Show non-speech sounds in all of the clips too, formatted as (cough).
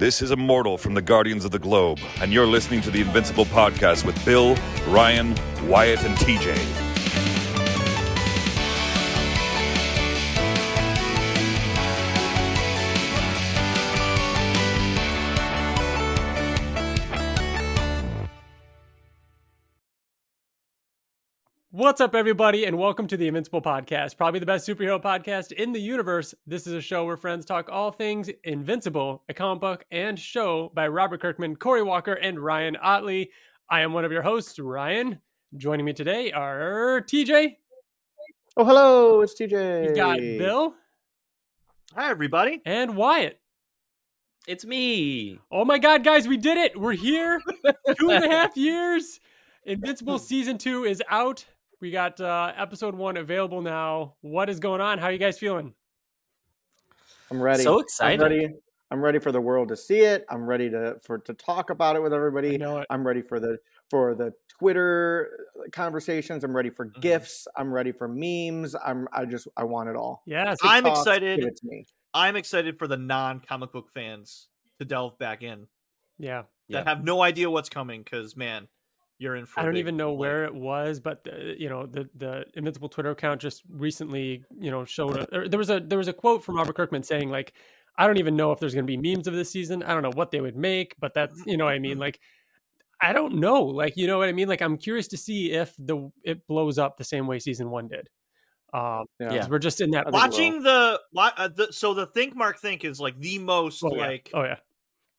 This is Immortal from the Guardians of the Globe, and you're listening to the Invincible podcast with Bill, Ryan, Wyatt, and TJ. What's up, everybody, and welcome to the Invincible Podcast, probably the best superhero podcast in the universe. This is a show where friends talk all things Invincible, a comic book and show by Robert Kirkman, Cory Walker, and Ryan Ottley. I am one of your hosts, Ryan. Joining me today are TJ. Oh, hello, it's TJ. You got Bill Hi, everybody. and Wyatt. It's me. Oh my God, guys, we did it! We're here. (laughs) Two and a half years. Invincible (laughs) season two is out. We got uh, episode one available now. What is going on? How are you guys feeling? I'm ready. So I'm excited. ready. I'm ready for the world to see it. I'm ready to for to talk about it with I everybody. know it. I'm ready for the for the Twitter conversations. I'm ready for Mm-hmm. gifs. I'm ready for memes. I'm I just I want it all. Yes. I'm excited. Give it to me. I'm excited for the non-comic book fans to delve back in Yeah. that have no idea what's coming because man, you're in for. I a don't big even know like- where it was, but the, you know the the Invincible Twitter account just recently you know showed a, there was a there was a quote from Robert Kirkman saying like I don't even know if there's going to be memes of this season. I don't know what they would make, but that's you know what I mean like I don't know like you know what I mean like I'm curious to see if the it blows up the same way season one did. Um, Yeah. 'cause we're just in that. I think it will. Watching the, uh, the so the Think Mark Think is like the most Oh, yeah. like oh yeah,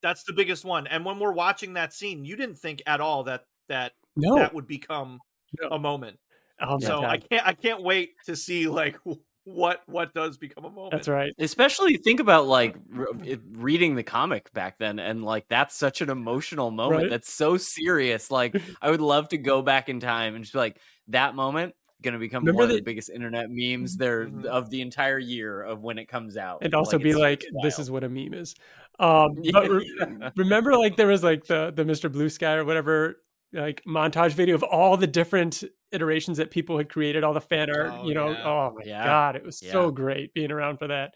that's the biggest one. And when we're watching that scene, you didn't think at all that that no, that would become No. a moment. oh, my so I can't I can't wait to see like what what does become a moment. that's right. Especially think about like re- reading the comic back then, and like that's such an emotional moment. Right. That's so serious. Like (laughs) I would love to go back in time and just be like that moment going to become Remember one of the- the biggest internet memes there Mhm. of the entire year of when it comes out. and also be like, just "This is what a meme is." Um, but (laughs) re- remember, like there was like the the Mr. Blue Sky or whatever like montage video of all the different iterations that people had created, all the fan art. Oh, you know, yeah. oh my Yeah. god, it was so great being around for that.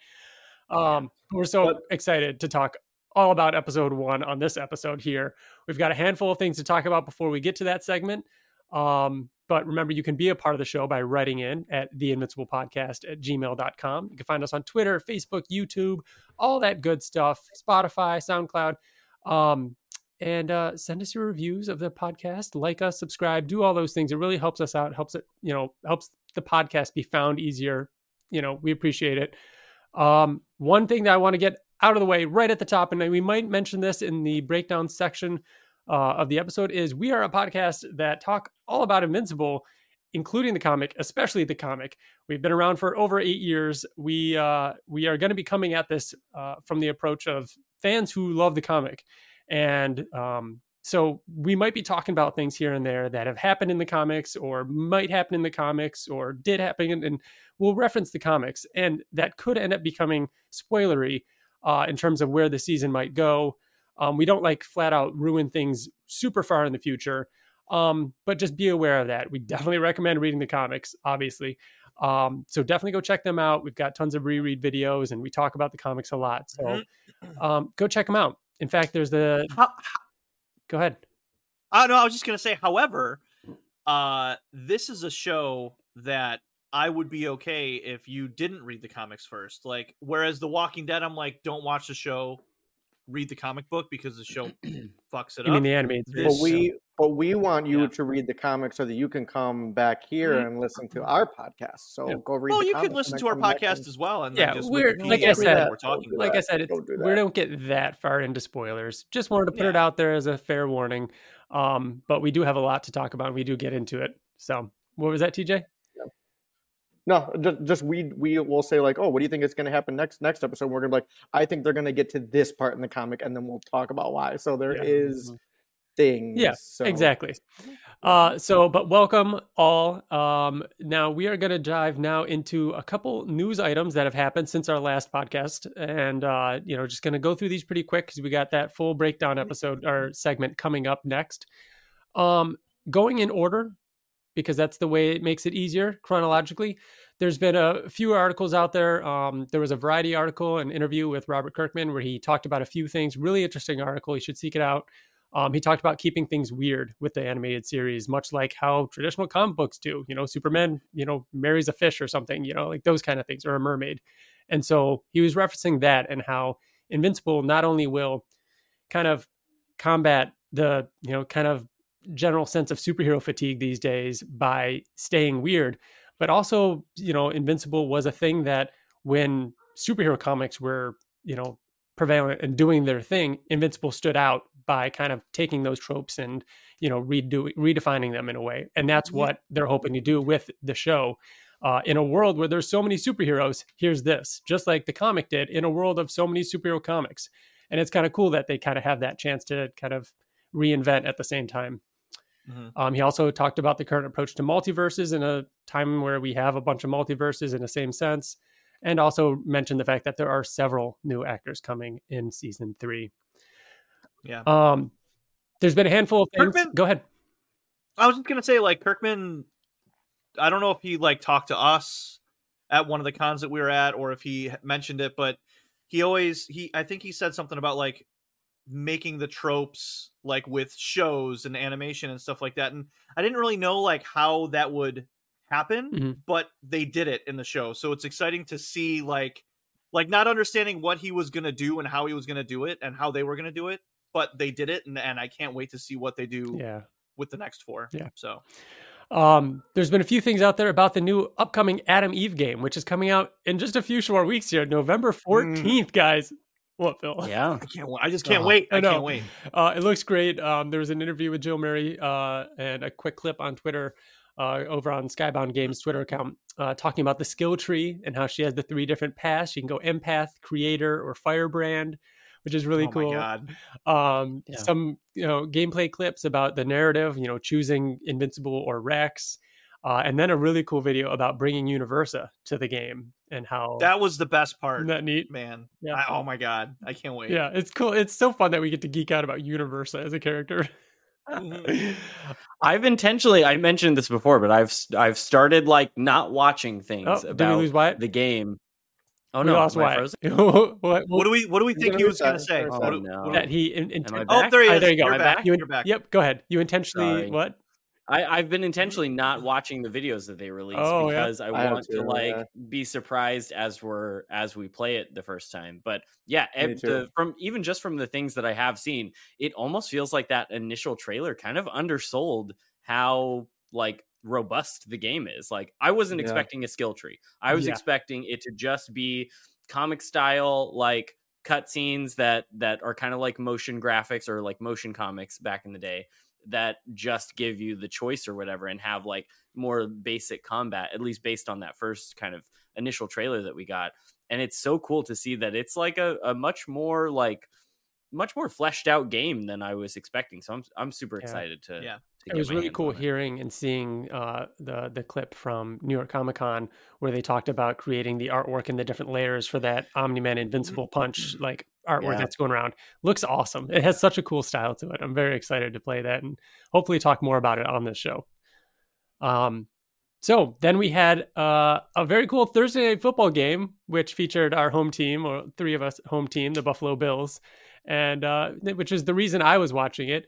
Um, we're so But- excited to talk all about episode one on this episode here. We've got a handful of things to talk about before we get to that segment. Um, but remember, you can be a part of the show by writing in at the invincible podcast at gmail.com. You can find us on Twitter, Facebook, YouTube, all that good stuff, Spotify, SoundCloud. Um, and uh, send us your reviews of the podcast, like us, subscribe, do all those things. It really helps us out, helps it, you know, helps the podcast be found easier. You know, we appreciate it. Um, one thing that I want to get out of the way right at the top, and we might mention this in the breakdown section uh, of the episode, is we are a podcast that talk all about Invincible, including the comic, especially the comic. We've been around for over eight years. We uh, we are going to be coming at this uh, from the approach of fans who love the comic, and um, so we might be talking about things here and there that have happened in the comics, or might happen in the comics, or did happen, and, we'll reference the comics, and that could end up becoming spoilery uh, in terms of where the season might go. Um, we don't like flat out ruin things super far in the future, um, but just be aware of that. We definitely recommend reading the comics, obviously. Um, so definitely go check them out. We've got tons of reread videos, and we talk about the comics a lot. So Mhm. um, go check them out. In fact, there's the. How, Go ahead. Uh, no, I was just gonna say. However, uh, this is a show that I would be okay if you didn't read the comics first. Like, whereas The Walking Dead, I'm like, don't watch the show, read the comic book because the show (clears throat) fucks it You up. I mean the animated This- But we but we want you Yeah. to read the comics so that you can come back here Mhm. and listen to our podcast. So Yeah. go read. well, the you comics could listen to our podcast and- as well, and Yeah, then just we're- like I said- we're talking Don't like I said, it's, Don't do we don't get that far into spoilers. Just wanted to put it out there as a fair warning. Um, but we do have a lot to talk about. and We do get into it. So, what was that, TJ? No, just, just we we will say like, oh, what do you think is going to happen next next episode? We're gonna be like, I think they're going to get to this part in the comic, and then we'll talk about why. So there Yeah. is things. Yeah, so. Exactly. Uh, so, but welcome all. Um, now we are going to dive now into a couple news items that have happened since our last podcast, and uh, you know, just going to go through these pretty quick because we got that full breakdown episode or segment coming up next. Um, going in order because that's the way it makes it easier chronologically. there's been a few articles out there. Um, there was a Variety article, an interview with Robert Kirkman, where he talked about a few things. Really interesting article. You should seek it out. Um, he talked about keeping things weird with the animated series, much like how traditional comic books do. You know, Superman, you know, marries a fish or something, you know, like those kind of things, or a mermaid. And so he was referencing that and how Invincible not only will kind of combat the, you know, kind of general sense of superhero fatigue these days by staying weird, but also, you know, Invincible was a thing that when superhero comics were, you know, prevalent and doing their thing, Invincible stood out by kind of taking those tropes and you know redo redefining them in a way, and that's what they're hoping to do with the show. Uh, in a world where there's so many superheroes, here's this, just like the comic did. In a world of so many superhero comics, and it's kind of cool that they kind of have that chance to kind of reinvent at the same time. Mm-hmm. Um, he also talked about the current approach to multiverses in a time where we have a bunch of multiverses in the same sense and also mentioned the fact that there are several new actors coming in season three. Yeah. Um, there's been a handful of things. Kirkman, Go ahead. I was just gonna say, like Kirkman. I don't know if he like talked to us at one of the cons that we were at, or if he mentioned it, but he always he. I think he said something about like making the tropes like with shows and animation and stuff like that, and I didn't really know like how that would happen, mm-hmm. but they did it in the show. So it's exciting to see like like not understanding what he was going to do and how he was going to do it and how they were going to do it, but they did it and, and I can't wait to see what they do yeah. with the next four. Yeah. So um, there's been a few things out there about the new upcoming Atom Eve game, which is coming out in just a few short weeks here, November 14th, mm. guys. What, Phil? Yeah, (laughs) I can't. I just can't uh, wait. I, I can't wait. Uh, it looks great. Um, there was an interview with Jill Murray uh, and a quick clip on Twitter uh, over on Skybound Games Twitter account, uh, talking about the skill tree and how she has the three different paths. She can go empath, creator, or firebrand, which is really oh cool. Um, yeah. Some you know gameplay clips about the narrative, you know, choosing Invincible or Rex. Uh, and then a really cool video about bringing Universa to the game and how that was the best part. Isn't that neat, man. Yeah. I, oh my god, I can't wait. Yeah, it's cool. It's so fun that we get to geek out about Universa as a character. I've intentionally I mentioned this before, but I've I've started like not watching things oh, about the game. Oh we no, lost Wyatt. (laughs) what, what, what, do we what do we think he was going to say? Oh, no. That he in, in, oh, there he is. Oh, there you go. You're back. You, You're back. Yep. Go ahead. You intentionally Sorry. what? I, have been intentionally not watching the videos that they release oh, because yeah. I want to like yeah. be surprised as we're as we play it the first time. But yeah, the, from even just from the things that I have seen, it almost feels like that initial trailer kind of undersold how like robust the game is. Like I wasn't yeah. expecting a skill tree. I was expecting it to just be comic style like cutscenes that that are kind of like motion graphics or like motion comics back in the day that just give you the choice or whatever and have like more basic combat at least based on that first kind of initial trailer that we got and it's so cool to see that it's like a, a much more like much more fleshed out game than I was expecting. So I'm I'm super excited yeah. to. Yeah. It was really cool hearing and seeing uh, the the clip from New York Comic Con where they talked about creating the artwork and the different layers for that Omni Man Invincible Punch like artwork yeah. that's going around. Looks awesome. It has such a cool style to it. I'm very excited to play that and hopefully talk more about it on this show. Um, so then we had uh, a very cool Thursday night football game, which featured our home team, or three of us home team, the Buffalo Bills, and uh, which is the reason I was watching it.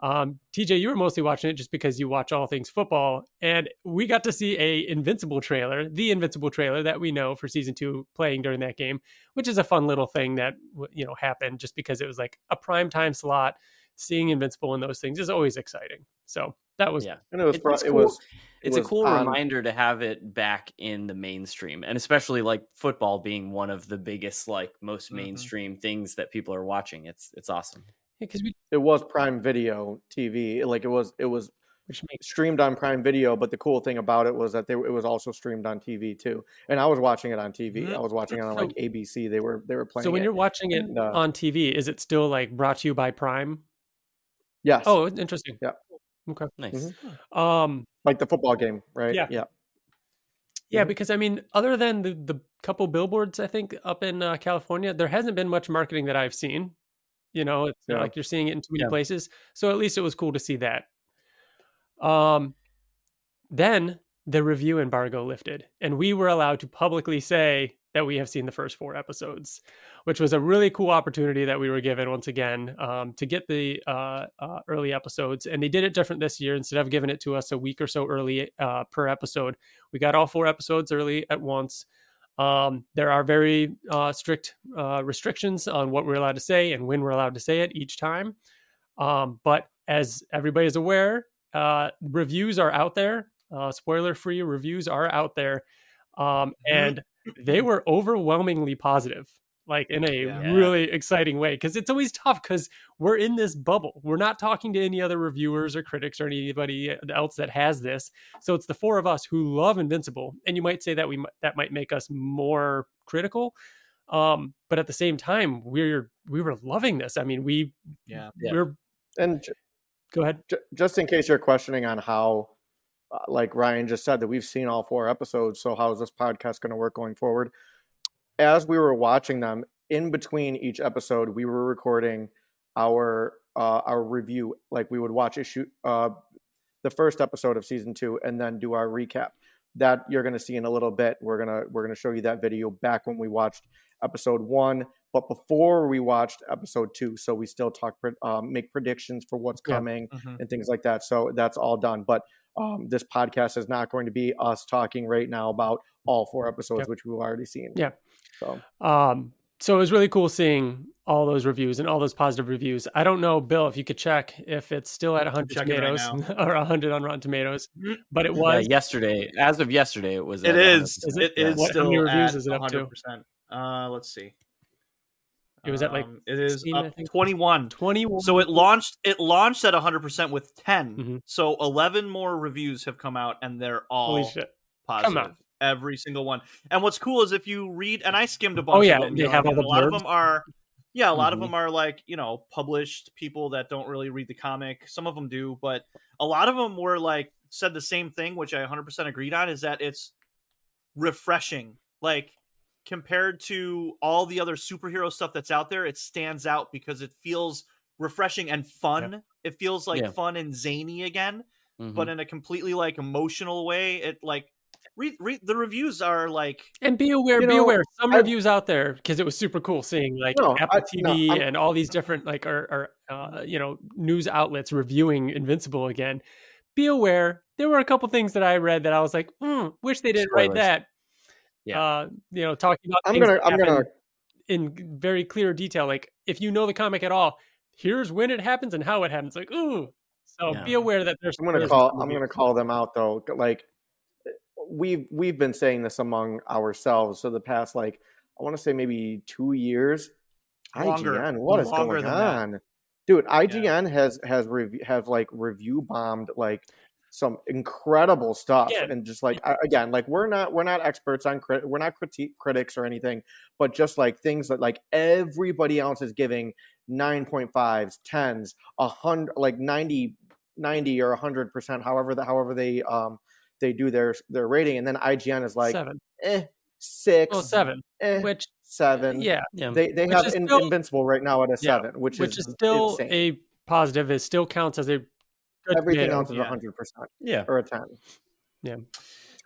Um, TJ, you were mostly watching it just because you watch all things football, and we got to see a Invincible trailer, the Invincible trailer that we know for season two, playing during that game, which is a fun little thing that you know happened just because it was like a prime time slot. Seeing Invincible in those things is always exciting. So that was yeah, and it was it, was, cool. it was it's a cool on... reminder to have it back in the mainstream and especially like football being one of the biggest like most mm-hmm. mainstream mm-hmm. things that people are watching it's it's awesome because we it was prime video tv like it was it was streamed on prime video but the cool thing about it was that they, it was also streamed on tv too and i was watching it on tv mm-hmm. i was watching it on like abc they were they were playing so when it. you're watching it and, uh, on tv is it still like brought to you by prime yes oh interesting yeah Okay. Nice. Mm-hmm. Um, like the football game, right? Yeah. Yeah. Yeah, mm-hmm. because I mean, other than the, the couple billboards, I think up in uh, California, there hasn't been much marketing that I've seen. You know, it's yeah. like you're seeing it in too many yeah. places. So at least it was cool to see that. Um, then the review embargo lifted, and we were allowed to publicly say that we have seen the first four episodes, which was a really cool opportunity that we were given once again um, to get the uh, uh, early episodes. And they did it different this year. Instead of giving it to us a week or so early uh, per episode, we got all four episodes early at once. Um, there are very uh, strict uh, restrictions on what we're allowed to say and when we're allowed to say it each time. Um, but as everybody is aware, uh, reviews are out there. spoiler free reviews are out there. Um, mm-hmm. and they were overwhelmingly positive like in a yeah. really exciting way because it's always tough because we're in this bubble. We're not talking to any other reviewers or critics or anybody else that has this. So it's the four of us who love invincible and you might say that we that might make us more critical um but at the same time we're we were loving this. I mean we yeah. We're and go ahead. just in case you're questioning on how uh, like ryan just said that we've seen all four episodes so how is this podcast going to work going forward as we were watching them in between each episode, we were recording our uh, our review. Like we would watch issue uh, the first episode of season two and then do our recap. That you're going to see in a little bit. We're gonna we're gonna show you that video back when we watched episode one, but before we watched episode two. So we still talk, um, make predictions for what's coming yeah. mm-hmm. and things like that. So that's all done. But um, this podcast is not going to be us talking right now about all four episodes, yep. which we've already seen. Yeah. So, um, so it was really cool seeing all those reviews and all those positive reviews. I don't know, Bill, if you could check if it's still at 100 tomatoes right (laughs) or 100 on Rotten Tomatoes, mm-hmm. but it was yeah, yesterday. As of yesterday, it was. It is. is it, it is what, still how many reviews is it up 100%. to? Uh, let's see. It was at like um, it is 16, up 21. 21. So it launched it launched at 100% with 10. Mm-hmm. So 11 more reviews have come out and they're all positive every single one. And what's cool is if you read, and I skimmed a bunch. Oh yeah, of them, they have all the a lot of them are. Yeah, a lot mm-hmm. of them are like you know published people that don't really read the comic. Some of them do, but a lot of them were like said the same thing, which I 100% agreed on. Is that it's refreshing, like compared to all the other superhero stuff that's out there. It stands out because it feels refreshing and fun. Yeah. It feels like yeah. fun and zany again, mm-hmm. but in a completely like emotional way. It like read, read the reviews are like and be aware, be know, aware. Some I, reviews out there because it was super cool seeing like no, Apple I, TV no, and all these different like or, uh, you know news outlets reviewing Invincible again. Be aware. There were a couple things that I read that I was like, mm, wish they didn't Spoilers. write that. Yeah, uh, you know, talking about I'm gonna I'm gonna in very clear detail. Like if you know the comic at all, here's when it happens and how it happens. Like ooh. So yeah. be aware that there's. I'm gonna call. I'm gonna call them out though. Like we've we've been saying this among ourselves for the past like I want to say maybe two years. Longer, IGN, what is going on, that. dude? IGN yeah. has has rev- have like review bombed like some incredible stuff yeah. and just like again like we're not we're not experts on crit we're not critique critics or anything but just like things that like everybody else is giving 9.5s 10s a hundred like 90 90 or 100 percent however the however they um they do their their rating, and then IGN is like seven, eh, six, well, seven, eh, which seven, yeah, yeah. They they which have in, still, Invincible right now at a seven, yeah, which, which is, is still insane. a positive. It still counts as a everything else is hundred percent, yeah, or a ten, yeah.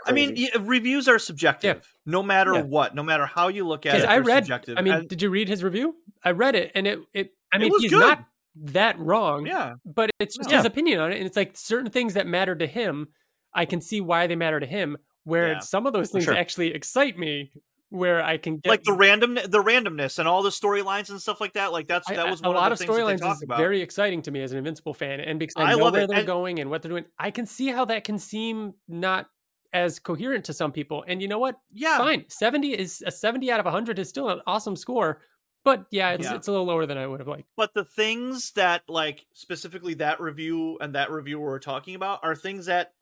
I mean, reviews are subjective, yeah. no matter yeah. what, no matter how you look at it. I read. Subjective. I mean, and, did you read his review? I read it, and it it. I mean, it he's good. not that wrong. Yeah, but it's just his opinion on it, and it's like certain things that matter to him I can see why they matter to him. Where yeah, some of those things sure. actually excite me, where I can get like the random the randomness and all the storylines and stuff like that. Like that's that was I, one a lot of the storylines is about. very exciting to me as an Invincible fan, and because I, I know where it. they're and, going and what they're doing, I can see how that can seem not as coherent to some people. And you know what? Yeah, fine. Seventy is a seventy out of hundred is still an awesome score. But yeah, it's yeah. it's a little lower than I would have liked. But the things that like specifically that review and that review we're talking about are things that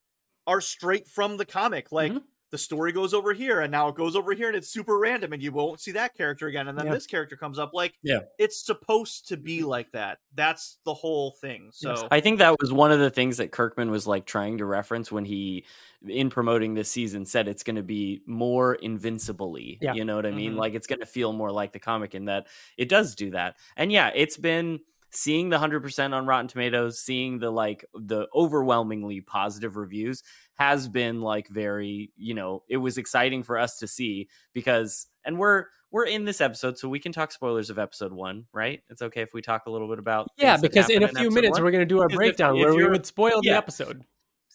are straight from the comic. Like mm-hmm. the story goes over here and now it goes over here and it's super random and you won't see that character again. And then yeah. this character comes up. Like, yeah, it's supposed to be like that. That's the whole thing. So yes. I think that was one of the things that Kirkman was like trying to reference when he, in promoting this season, said it's going to be more invincibly. Yeah. You know what I mean? Mm-hmm. Like it's going to feel more like the comic in that it does do that. And yeah, it's been seeing the 100% on Rotten Tomatoes, seeing the like the overwhelmingly positive reviews has been like very, you know, it was exciting for us to see because and we're we're in this episode so we can talk spoilers of episode 1, right? It's okay if we talk a little bit about Yeah, because in a few in minutes one. we're going to do our breakdown if, if where we would spoil yeah. the episode.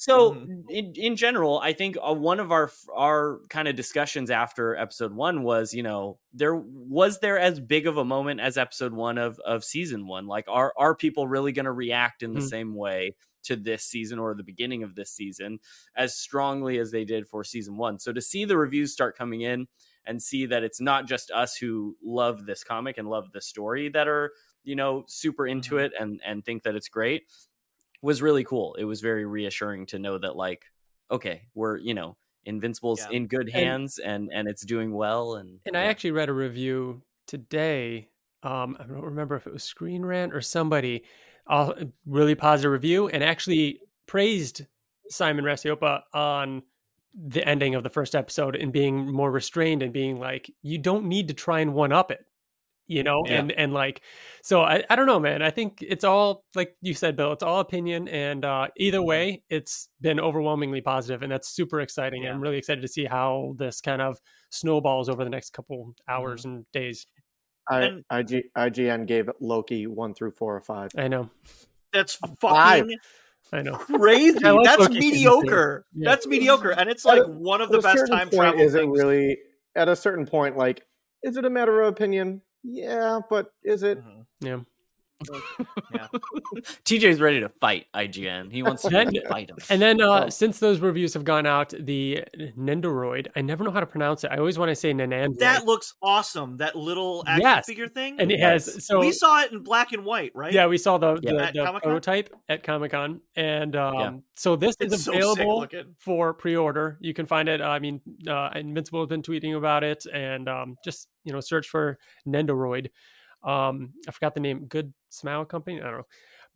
So mm-hmm. in, in general, I think uh, one of our our kind of discussions after episode one was, you know, there was there as big of a moment as episode one of of season one. Like, are are people really going to react in the mm-hmm. same way to this season or the beginning of this season as strongly as they did for season one? So to see the reviews start coming in and see that it's not just us who love this comic and love the story that are you know super into mm-hmm. it and and think that it's great was really cool. It was very reassuring to know that like, okay, we're you know Invincible's yeah. in good hands and, and and it's doing well. And and yeah. I actually read a review today. Um, I don't remember if it was Screen Rant or somebody, uh, really positive review, and actually praised Simon Racioppa on the ending of the first episode and being more restrained and being like, you don't need to try and one up it you know yeah. and and like so I, I don't know man i think it's all like you said bill it's all opinion and uh either mm-hmm. way it's been overwhelmingly positive and that's super exciting yeah. i'm really excited to see how this kind of snowballs over the next couple hours mm-hmm. and days I, and, IG, ign gave loki one through four or five i know that's fucking I know. Crazy. That's Loki mediocre. Yeah. That's mediocre. And it's like one of the best time travel is things. it really at a certain point like is it a matter of opinion yeah, but is it? Mm-hmm. Yeah. Yeah. (laughs) TJ's ready to fight IGN. He wants to fight him. And then uh, oh. since those reviews have gone out, the Nendoroid, I never know how to pronounce it. I always want to say Nanandroid. That looks awesome. That little action yes. figure thing. And it yes. has so we saw it in black and white, right? Yeah, we saw the, yeah. the, the prototype at Comic Con. And um, yeah. so this it's is available so for pre-order. You can find it. I mean, uh, Invincible has been tweeting about it and um, just you know, search for Nendoroid um i forgot the name good smile company i don't know.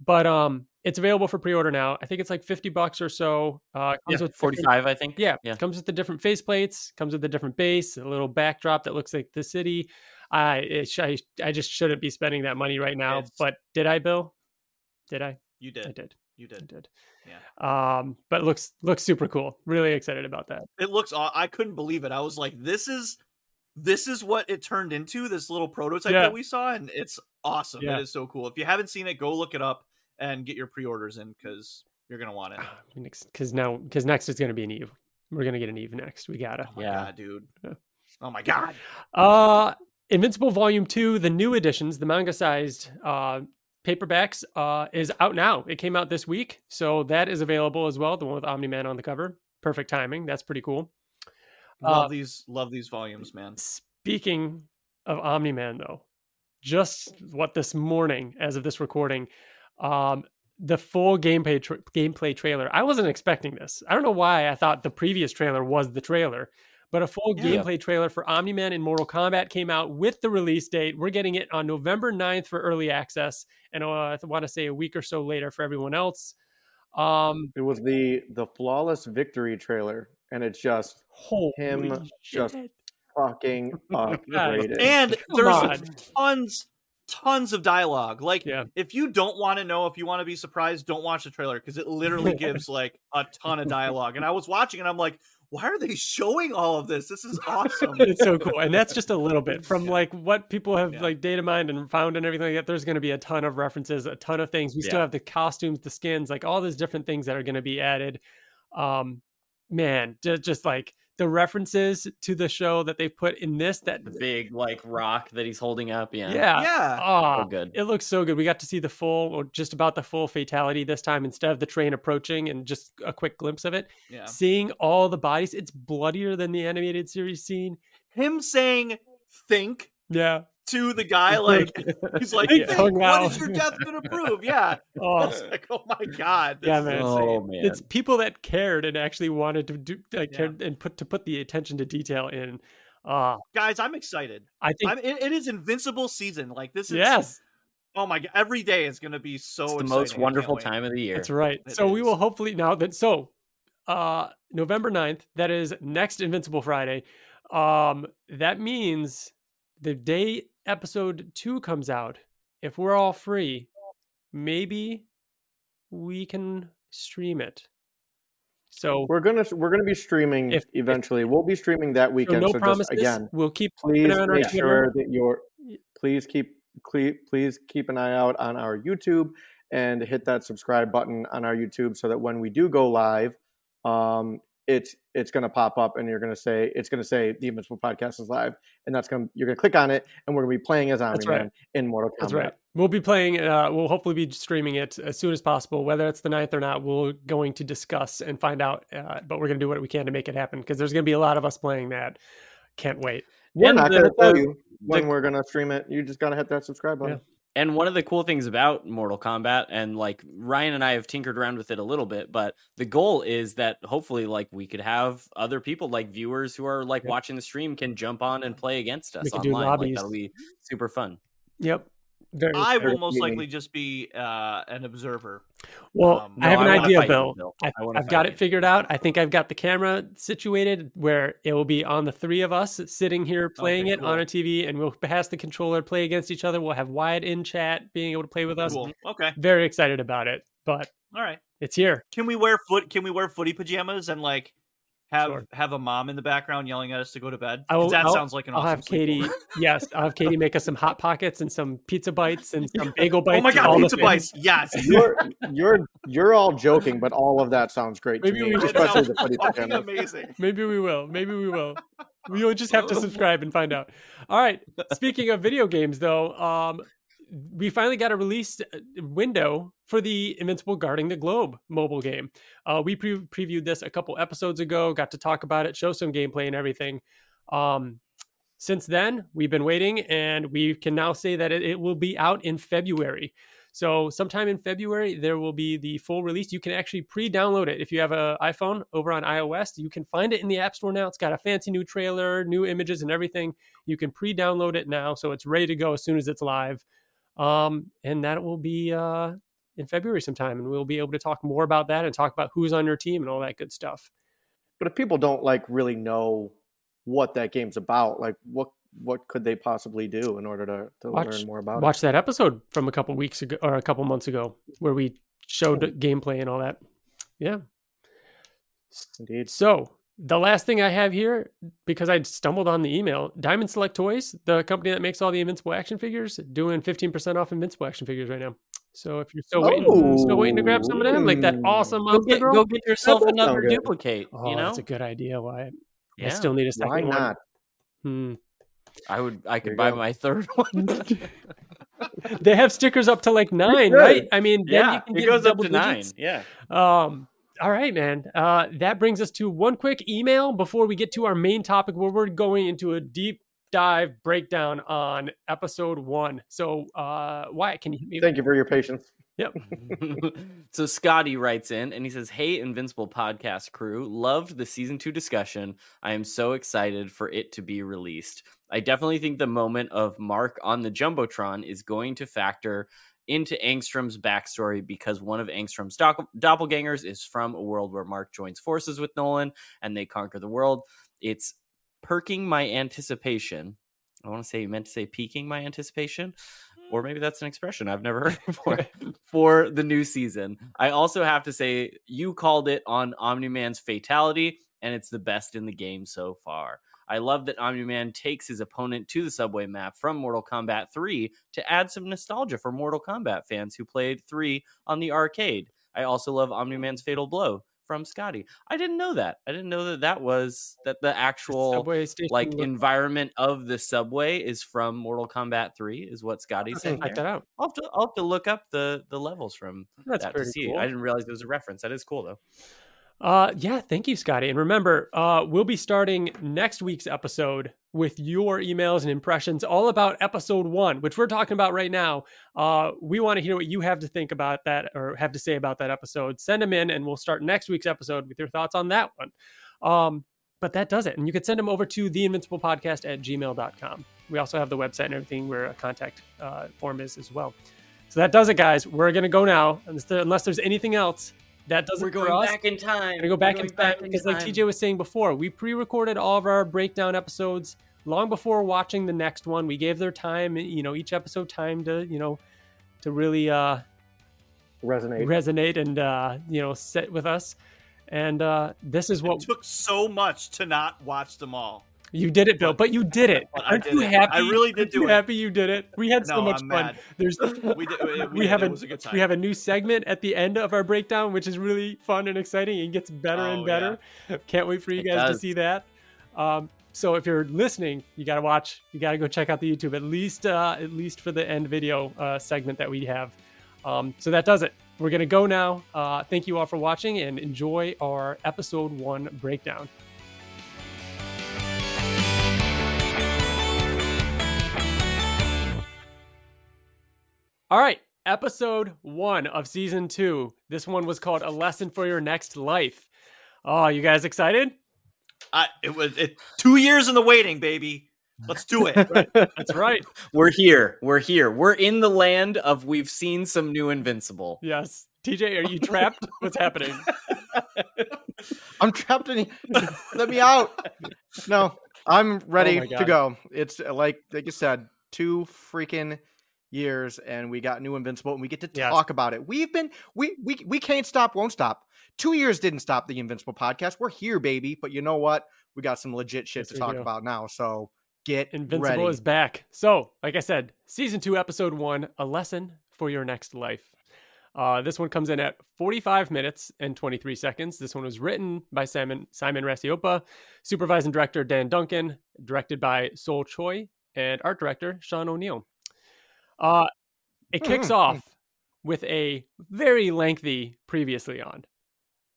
But um it's available for pre-order now. I think it's like 50 bucks or so. Uh comes yeah, with 45 i think. Yeah, yeah. comes with the different faceplates comes with a different base a little backdrop that looks like the city. I it, I, I just shouldn't be spending that money right now it's, but did i bill? Did i? You did i did. you did. I did. Yeah. Um but looks looks super cool. Really excited about that. It looks i couldn't believe it. I was like this is this is what it turned into this little prototype yeah. that we saw and it's awesome. Yeah. it is so cool. If you haven't seen it go look it up and get your pre-orders in because you're gonna want it. Because now because next is gonna be an eve we're gonna get an eve next we gotta. Oh yeah. God, dude. Yeah. oh my god. Uh invincible volume 2 the new editions the manga sized uh paperbacks uh is out now. It came out this week so that is available as well the one with omni-man on the cover. Perfect timing that's pretty cool Love uh, these, love these volumes, man. Speaking of Omni Man, though, just what this morning, as of this recording, um, the full gameplay tra- gameplay trailer. I wasn't expecting this. I don't know why I thought the previous trailer was the trailer, but a full yeah. gameplay trailer for Omni Man in Mortal Kombat came out with the release date. We're getting it on November 9th for early access, and uh, I want to say a week or so later for everyone else. Um, it was the the flawless victory trailer and it's just Holy him shit. just fucking (laughs) upgraded. And there's tons, tons of dialogue. Like, yeah. if you don't want to know, if you want to be surprised, don't watch the trailer because it literally (laughs) gives like a ton of dialogue. And I was watching and I'm like, why are they showing all of this? This is awesome. (laughs) it's so cool. And that's just a little bit from like what people have yeah. like data mined and found and everything like that. There's going to be a ton of references, a ton of things. We yeah. still have the costumes, the skins, like all these different things that are going to be added. Um, man, just, just like the references to the show that they put in this that the big like rock that he's holding up yeah. Yeah. Yeah. Oh so ah, good. it looks so good. We got to see the full or just about the full fatality this time instead of the train approaching and just a quick glimpse of it. Yeah. Seeing all the bodies it's bloodier than the animated series scene. Him saying think. Yeah to the guy like (laughs) he's like yeah. what is your death gonna prove yeah (laughs) oh. like oh my god yeah man. Oh, man it's people that cared and actually wanted to do like yeah. and put to put the attention to detail in uh guys i'm excited i think it, it is invincible season like this is yes Oh my god! Every day is going to be so it's the most wonderful time of the year. That's right. It so is. we will hopefully now that so uh November 9th, that is next Invincible Friday. Um that means the day episode two comes out, if we're all free, maybe we can stream it. So we're gonna we're gonna be streaming if, eventually. If, we'll be streaming that weekend. So no so promises. Just, again, we'll keep please make sure that you're please keep please keep an eye out on our YouTube and hit that subscribe button on our YouTube so that when we do go live, um, it's it's going to pop up and you're going to say it's going to say the Invincible Podcast is live, and that's going to you're going to click on it, and we're going to be playing as Omni right. Man in Mortal Kombat. That's right. We'll be playing. Uh, we'll hopefully be streaming it as soon as possible, whether it's the ninth or not. We're going to discuss and find out, uh, but we're going to do what we can to make it happen because there's going to be a lot of us playing that. Can't wait. We're and not going to tell you when the, we're going to stream it. You just got to hit that subscribe button. Yeah. And one of the cool things about Mortal Kombat, and like Ryan and I have tinkered around with it a little bit, but the goal is that hopefully, like, we could have other people, like viewers who are like watching the stream, can jump on and play against us online. Like, that'll be super fun. Yep. Very, I will most likely just be uh, an observer. Well, um, I have an I idea, Bill. Bill. I, have got it figured out. I think I've got the camera situated where it will be on the three of us sitting here playing okay, it cool. on a TV, and we'll pass the controller, play against each other. We'll have Wyatt in chat, being able to play with us. Cool. Okay. Very excited about it, but all right, it's here. Can we wear foot? Can we wear footy pajamas and like have sure. have a mom in the background yelling at us to go to bed. Will, that I'll, sounds like an I'll awesome have Katie. (laughs) yes, I'll have Katie make us some hot pockets and some pizza bites and some (laughs) bagel bites. oh my god, pizza bites! Yes, (laughs) you're you're you're all joking, but all of that sounds great Maybe to me, especially the funny pajamas. Amazing. Maybe we will. Maybe we will. We'll just have to subscribe and find out. All right. Speaking of video games, though, um, we finally got a release uh, window for the Invincible Guarding the Globe mobile game. Uh, we pre- previewed this a couple episodes ago, got to talk about it, show some gameplay and everything. Um, since then, we've been waiting, and we can now say that it, it will be out in February. So, sometime in February, there will be the full release. You can actually pre download it. If you have an iPhone over on iOS, you can find it in the App Store now. It's got a fancy new trailer, new images, and everything. You can pre download it now. So, it's ready to go as soon as it's live. Um, and that will be uh, in February sometime, and we'll be able to talk more about that and talk about who's on your team and all that good stuff. But if people don't like really know what that game's about, like what what could they possibly do in order to, to watch, learn more about watch it? Watch that episode from a couple weeks ago or a couple months ago where we showed oh. gameplay and all that. Yeah. Indeed. So the last thing I have here, because I stumbled on the email, Diamond Select Toys, the company that makes all the Invincible action figures, doing 15% off Invincible action figures right now. So if you're still waiting, oh. still waiting to grab some of them, like that awesome go get, go get yourself another duplicate. Oh, you know, that's a good idea. Why? Yeah. I still need a second Why not? one. Hmm. I would. I could buy go. my third (laughs) one. they have stickers up to like nine, right? I mean, yeah, it goes up to digits. nine. Yeah. Um, all right, man. Uh, that brings us to one quick email before we get to our main topic, where we're going into a deep dive breakdown on episode one. So, uh, Wyatt, can you? Thank you for your patience. Yep. (laughs) so Scotty writes in and he says, Hey, Invincible podcast crew, loved the season two discussion. I am so excited for it to be released. I definitely think the moment of Mark on the Jumbotron is going to factor into Angstrom's backstory because one of Angstrom's do- doppelgangers is from a world where Mark joins forces with Nolan and they conquer the world. It's perking my anticipation. I want to say you meant to say peaking my anticipation, or maybe that's an expression I've never heard (laughs) before (laughs) for the new season. I also have to say you called it on Omni Man's fatality, and it's the best in the game so far. I love that Omni Man takes his opponent to the subway map from Mortal Kombat 3 to add some nostalgia for Mortal Kombat fans who played 3 on the arcade. I also love Omni Man's Fatal Blow from Scotty. I didn't know that. I didn't know that that was that the actual like environment of the subway is from Mortal Kombat 3 is what Scotty's saying. Check that out. I'll have, to, I'll have to look up the the levels from That's that to see. Cool. I didn't realize it was a reference. That is cool though. Uh, yeah, thank you, Scotty. And remember, uh, we'll be starting next week's episode with your emails and impressions all about episode one, which we're talking about right now. Uh, we want to hear what you have to think about that or have to say about that episode. Send them in, and we'll start next week's episode with your thoughts on that one. Um, but that does it. And you can send them over to theinvinciblepodcast at gmail.com. We also have the website and everything where a contact uh, form is as well. So that does it, guys. We're going to go now. Unless there's anything else, that doesn't we're going back in time. We're gonna go back in time because, like TJ was saying before, we pre-recorded all of our breakdown episodes long before watching the next one. We gave their time, you know, each episode time to, you know, to really uh resonate, resonate, and uh, you know, sit with us. And uh, this is what it took so much to not watch them all. You did it, Bill, but you did it. Aren't you it. happy? I really did Aren't do you it. Happy you did it. We had so No, much I'm fun. mad. There's (laughs) We did. We, (laughs) we have a a we have a new segment at the end of our breakdown, which is really fun and exciting and gets better Oh, and better. Yeah. Can't wait for you It guys to see that. Um, so if you're listening, you got to watch. You got to go check out the YouTube at least uh, at least for the end video uh, segment that we have. Um, so that does it. We're gonna go now. Uh, thank you all for watching and enjoy our episode one breakdown. All right, episode one of season two. This one was called "A Lesson for Your Next Life." Oh, you guys excited? I, it was it, two years in the waiting, baby. Let's do it. (laughs) That's right. (laughs) We're here. We're here. We're in the land of we've seen some new Invincible. Yes. TJ, are you trapped? What's happening? (laughs) I'm trapped in. here. Let me out. No, I'm ready Oh to go. It's uh, like like you said, two freaking years, and we got new Invincible, and we get to Yes. talk about it. We've been we we we can't stop, won't stop. Two years didn't stop the Invincible podcast. We're here, baby. But you know what? We got some legit shit Yes, to talk do. about now. So get Invincible ready. is back. So, like I said, season two, episode one, a lesson for your next life. Uh, this one comes in at 45 minutes and 23 seconds. This one was written by Simon Simon Racioppa, supervising director Dan Duncan, directed by Sol Choi, and art director Sean O'Neill. Uh, it kicks Mhm. off with a very lengthy previously on,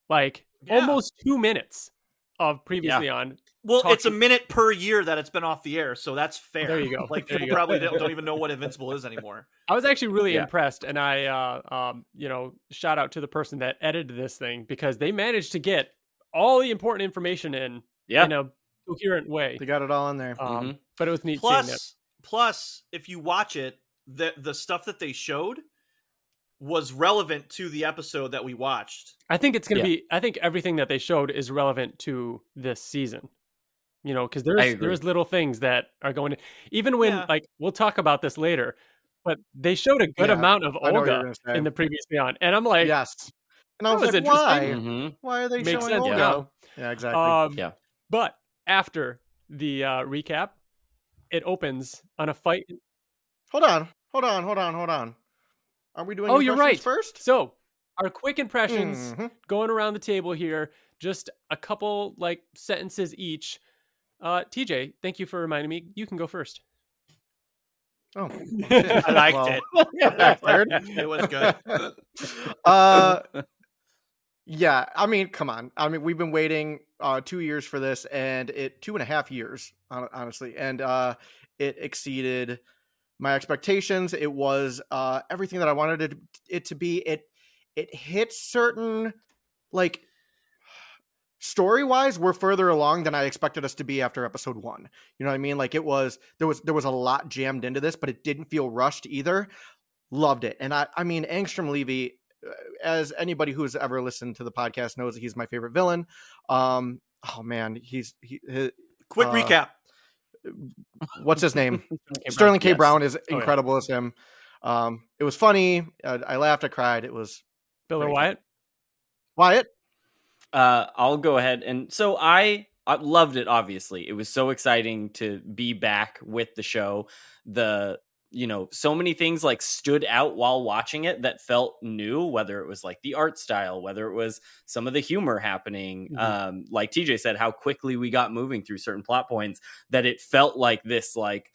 like Yeah. almost two minutes of previously on. Well, it's a minute per year that it's been off the air, so that's fair. There you go. (laughs) Like There you people probably don't, don't even know what Invincible is anymore. (laughs) I was actually really Yeah. impressed, and I, uh, um, you know, shout out to the person that edited this thing because they managed to get all the important information in Yeah. in a coherent way. They got it all in there. Um, Mhm. But it was neat seeing that. Plus, plus, if you watch it, the the stuff that they showed was relevant to the episode that we watched. I think it's going to Yeah. be. I think everything that they showed is relevant to this season. You know, because there's there's little things that are going. to Even when Yeah. like we'll talk about this later, but they showed a good Yeah, amount of I know what you're Olga in the previous on, and I'm like, yes. And I was, was like, why? interesting. Mhm. Why are they makes showing sense Olga? now. Yeah, exactly. Um, Yeah. But after the uh, recap, it opens on a fight. Hold on, hold on, hold on, hold on. Are we doing? Oh, you're right. First. So, our quick impressions Mhm. going around the table here, just a couple like sentences each. Uh, TJ, thank you for reminding me. You can go first. Oh, (laughs) I liked Well, it. (laughs) It was good. (laughs) uh, yeah. I mean, come on. I mean, we've been waiting uh, two years for this, and it two and a half years, honestly, and uh, it exceeded my expectations. It was uh, everything that I wanted it, it to be. It it hit certain like story wise we're further along than i expected us to be after episode one you know what i mean like it was there was there was a lot jammed into this but it didn't feel rushed either loved it and i i mean angstrom levy uh, as anybody who's ever listened to the podcast knows he's my favorite villain um oh man he's he, Quick Uh, recap. What's his name (laughs) Okay, sterling k yes. brown is Oh, yeah. incredible as him um it was funny uh, i laughed i cried it was Bill or Great. Wyatt? wyatt Uh, I'll go ahead and so I, I loved it. Obviously, it was so exciting to be back with the show. The you know so many things like stood out while watching it that felt new. Whether it was like the art style, whether it was some of the humor happening. Mhm. Um, like TJ said, how quickly we got moving through certain plot points that it felt like this like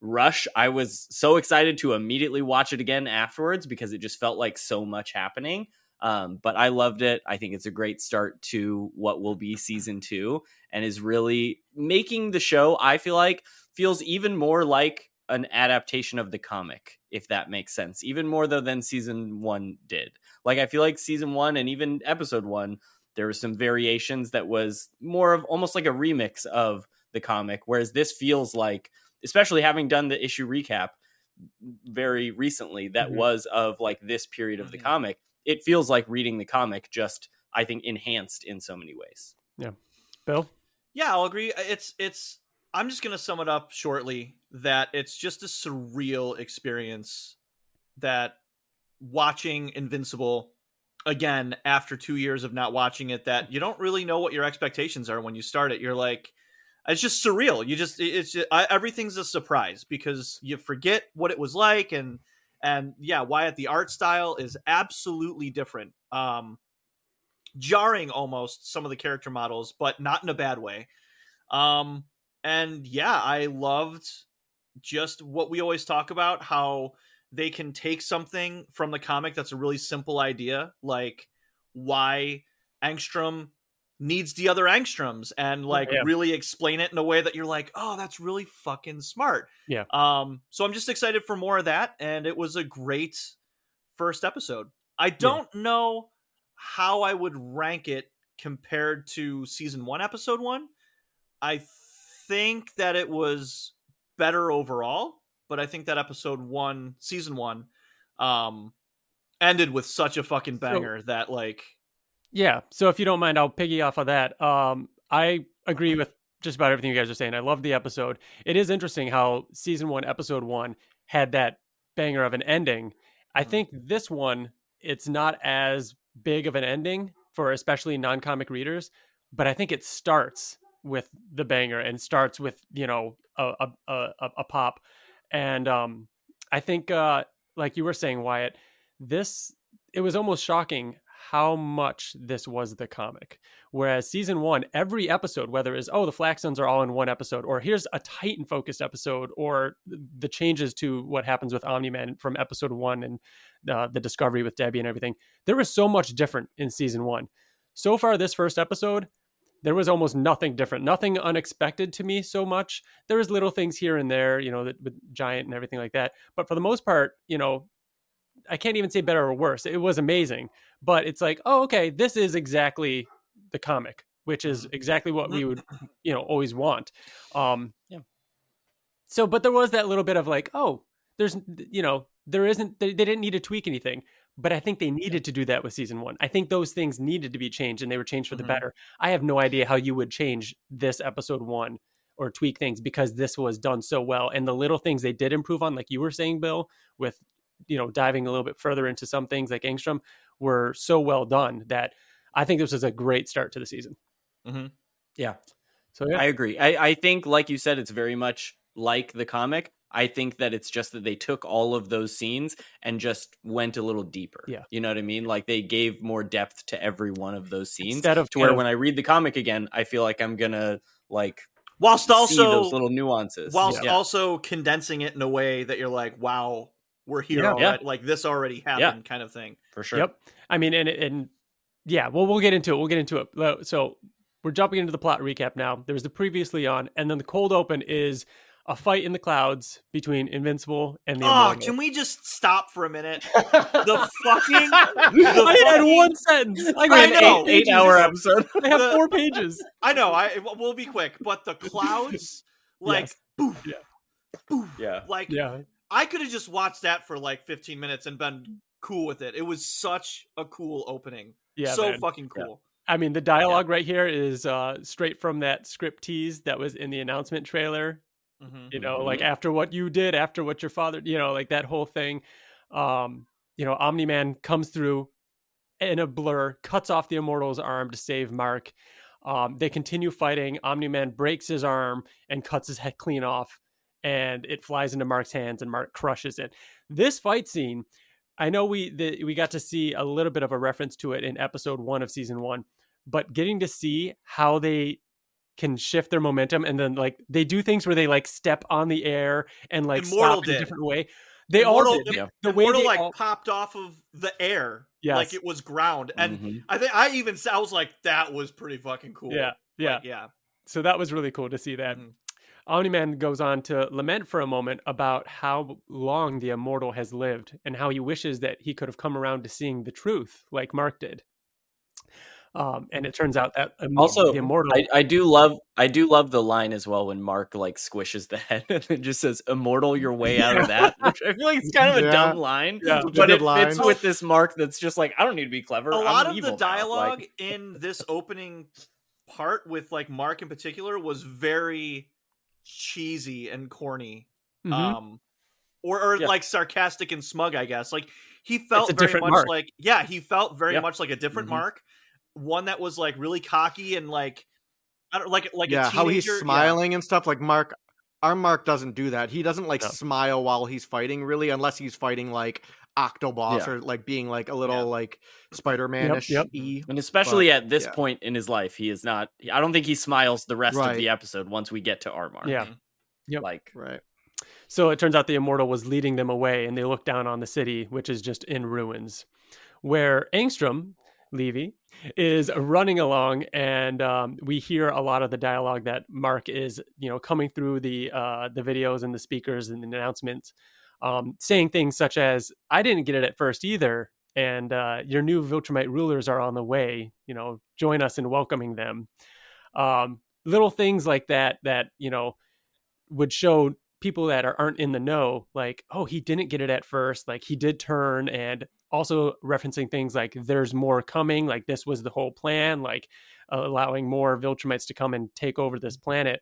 rush. I was so excited to immediately watch it again afterwards because it just felt like so much happening. Um, but I loved it. I think it's a great start to what will be season two and is really making the show, I feel like, feels even more like an adaptation of the comic, if that makes sense. Even more though than season one did. Like I feel like season one and even episode one, there was some variations that was more of almost like a remix of the comic, whereas this feels like, especially having done the issue recap very recently, that Mhm. was of like this period of the Mhm. comic. It feels like reading the comic, just I think enhanced in so many ways. Yeah, Bill? Yeah, I'll agree. It's it's. I'm just gonna sum it up shortly. That it's just a surreal experience that watching Invincible again after two years of not watching it that you don't really know what your expectations are when you start it. You're like, it's just surreal. You just it's just, I, everything's a surprise because you forget what it was like and and yeah, Wyatt the art style is absolutely different. Um, jarring almost some of the character models, but not in a bad way. Um, and yeah, I loved just what we always talk about how they can take something from the comic that's a really simple idea, like why Angstrom needs the other angstroms and like yeah. really explain it in a way that you're like oh that's really fucking smart yeah um so i'm just excited for more of that and it was a great first episode i don't yeah. know how i would rank it compared to season one episode one i think that it was better overall but i think that episode one season one um ended with such a fucking banger so, that like yeah. So if you don't mind, I'll piggy off of that. Um, I agree with just about everything you guys are saying. I love the episode. It is interesting how season one, episode one, had that banger of an ending. I mm-hmm. think this one, it's not as big of an ending for especially non comic readers, but I think it starts with the banger and starts with, you know, a, a, a, a pop. And um, I think, uh, like you were saying, Wyatt, this, it was almost shocking how much this was the comic. Whereas season one, every episode, whether it's, oh, the Flaxlands are all in one episode, or here's a Titan focused episode, or the changes to what happens with Omni Man from episode one and uh, the discovery with Debbie and everything, there was so much different in season one. So far, this first episode, there was almost nothing different, nothing unexpected to me so much. There was little things here and there, you know, that with Giant and everything like that. But for the most part, you know, I can't even say better or worse. It was amazing, but it's like, oh, okay, this is exactly the comic, which is mm-hmm. exactly what we would, you know, always want. Um, yeah. So, but there was that little bit of like, oh, there's, you know, there isn't, they, they didn't need to tweak anything, but I think they needed to do that with season one. I think those things needed to be changed and they were changed for the mm-hmm. better. I have no idea how you would change this episode one or tweak things because this was done so well. And the little things they did improve on, like you were saying, Bill, with you know diving a little bit further into some things like Angstrom were so well done that I think this was a great start to the season. Mm-hmm. Yeah. So yeah. I agree. I, I think, like you said, it's very much like the comic. I think that it's just that they took all of those scenes and just went a little deeper. Yeah. You know what I mean? Like they gave more depth to every one of those scenes. Instead of to where of, when I read the comic again, I feel like I'm gonna like whilst also those little nuances. Whilst yeah. also condensing it in a way that you're like, wow, we're here yeah. Yeah. Like this already happened, yeah. kind of thing. For sure. Yep. I mean, and and yeah, well, we'll get into it. We'll get into it. So we're jumping into the plot recap now. There was the previously on, and then the cold open is a fight in the clouds between Invincible and the. Oh, can we just stop for a minute? (laughs) the fucking. (laughs) The I had one sentence. I, I know. Eight, eight hour episode. I have the, four pages. I know. I we'll be quick, but the clouds, (laughs) like, yes. boof, yeah. Boof, yeah, like, yeah. I could have just watched that for like 15 minutes and been cool with it. It was such a cool opening. Yeah, so man. fucking cool. Yeah. I mean, the dialogue yeah. right here is uh, straight from that script tease that was in the announcement trailer. Mm-hmm. You know, mm-hmm. like after what you did, after what your father, you know, like that whole thing. Um, you know, Omni Man comes through in a blur, cuts off the Immortal's arm to save Mark. Um, they continue fighting. Omni Man breaks his arm and cuts his head clean off and it flies into Mark's hands and Mark crushes it. This fight scene, I know we the, we got to see a little bit of a reference to it in episode 1 of season 1, but getting to see how they can shift their momentum and then like they do things where they like step on the air and like Immortal stop in a different way. They Immortal, all did. Yeah. The way Immortal like all... popped off of the air yes. like it was ground. And mm-hmm. I think I even I was like that was pretty fucking cool. Yeah. Yeah. Like, yeah. So that was really cool to see that. Mm-hmm. Omni-Man goes on to lament for a moment about how long the immortal has lived and how he wishes that he could have come around to seeing the truth like Mark did. Um, and it turns out that also the immortal. I, I, do love, I do love the line as well when Mark like squishes the (laughs) head and it just says "immortal your (laughs) way out of that." Which I feel like it's kind of a yeah. dumb line, yeah, but it line. fits with this Mark that's just like I don't need to be clever. A I'm lot of the dialogue like... (laughs) in this opening part with like Mark in particular was very cheesy and corny. Mm-hmm. Um or or yeah. like sarcastic and smug, I guess. Like he felt very much Mark. like yeah, he felt very Yep. much like a different Mhm. Mark, one that was like really cocky and like I don't like like yeah, a how he's teenager- yeah. smiling and stuff. Like Mark, our Mark doesn't do that. He doesn't like No. smile while he's fighting, really, unless he's fighting like Octoboss Yeah. or like being like a little Yeah. like Spider Man-ish. yep. E. And especially But, at this yeah. point in his life, he is not. I don't think he smiles the rest of the episode once we get to our Mark. Yeah. Mhm. Yep. Like, Right. So it turns out the immortal was leading them away, and they look down on the city, which is just in ruins. Where Angstrom, Levy, is running along, and um, we hear a lot of the dialogue that Mark is, you know, coming through the uh, the videos and the speakers and the announcements, um, saying things such as, "I didn't get it at first either." And uh, your new Viltrumite rulers are on the way. You know, join us in welcoming them. Um, little things like that that you know would show people that are, aren't in the know like oh he didn't get it at first like he did turn and also referencing things like there's more coming like this was the whole plan like uh, allowing more viltrumites to come and take over this planet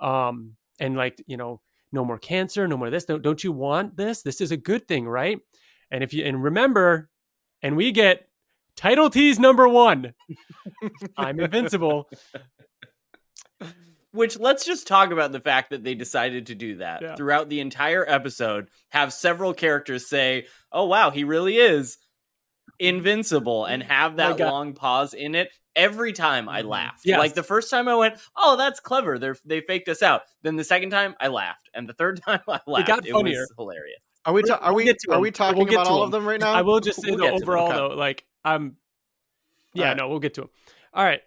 um and like you know no more cancer no more this don't, don't you want this? This is a good thing right? And if you and remember and we get title tease number one. (laughs) I'm invincible which let's just talk about the fact that they decided to do that Yeah. throughout the entire episode. Have several characters say, "Oh wow, he really is invincible," and have that God. long pause in it. Every time I Mhm. laughed. Yes. Like the first time I went, "Oh, that's clever. They they faked us out." Then the second time I laughed, and the third (laughs) time I laughed. It got It funnier. was hilarious. Are we? We'll- Ta- are we'll we? get Are we talking We'll get about all him. of them right now? I will just say We'll that get to them. overall Okay. though, like I'm yeah, Alright. no, we'll get to him. All right.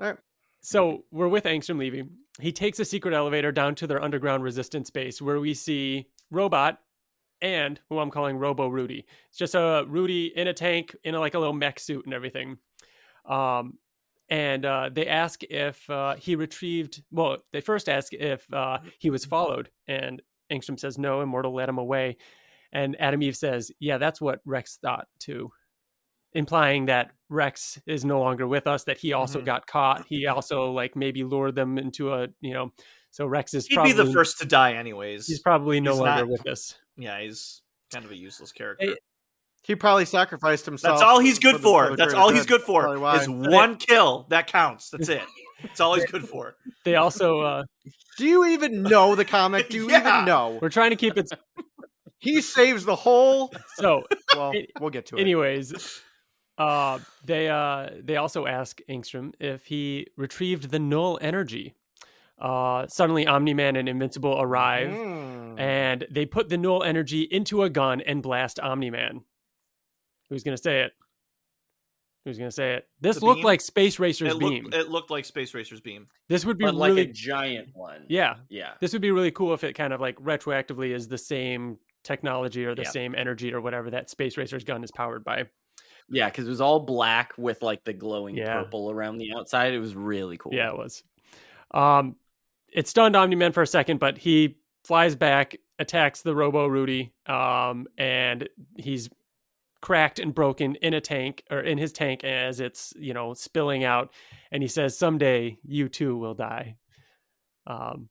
Alright. So we're with Angstrom Levy. He takes a secret elevator down to their underground resistance base where we see Robot and who I'm calling Robo Rudy. It's just a Rudy in a tank in a, like a little mech suit and everything. Um, and uh, they ask if uh, he retrieved. Well, they first ask if uh, he was followed, and Angstrom says no. Immortal led him away, and Atom Eve says, "Yeah, that's what Rex thought too," implying that Rex is no longer with us. That he also Mhm. got caught. He also like maybe lured them into a you know. So Rex is He'd probably be the first to die anyways. He's probably no He's longer not- with us. yeah, he's kind of a useless character. He probably sacrificed himself. That's all he's good the- for. That's all he's good. good for. Probably. Is one kill that counts. That's it. That's all he's good for. They also uh, (laughs) Do you even know the comic? Do you Yeah. even know? we're trying to keep it He saves the whole. so. Well, we'll get to it. Anyways, uh, they uh, they also ask Angstrom if he retrieved the null energy. Uh, suddenly, Omni Man and Invincible arrive, Mm. and they put the null energy into a gun and blast Omni Man. Who's gonna say it? Who's gonna say it? This The looked beam? like Space Racer's It beam. looked, it looked like Space Racer's beam. this would be But like a giant one. yeah. Yeah. This would be really cool if it kind of like retroactively is the same technology or the Yeah. same energy or whatever that Space Racer's gun is powered by. Yeah, because it was all black with like the glowing Yeah. purple around the outside. It was really cool. Yeah, it was. Um, it stunned Omni Man for a second, but he flies back, attacks the Robo Rudy, um, and he's cracked and broken in a tank or in his tank as it's you know spilling out. And he says, "Someday you too will die," um,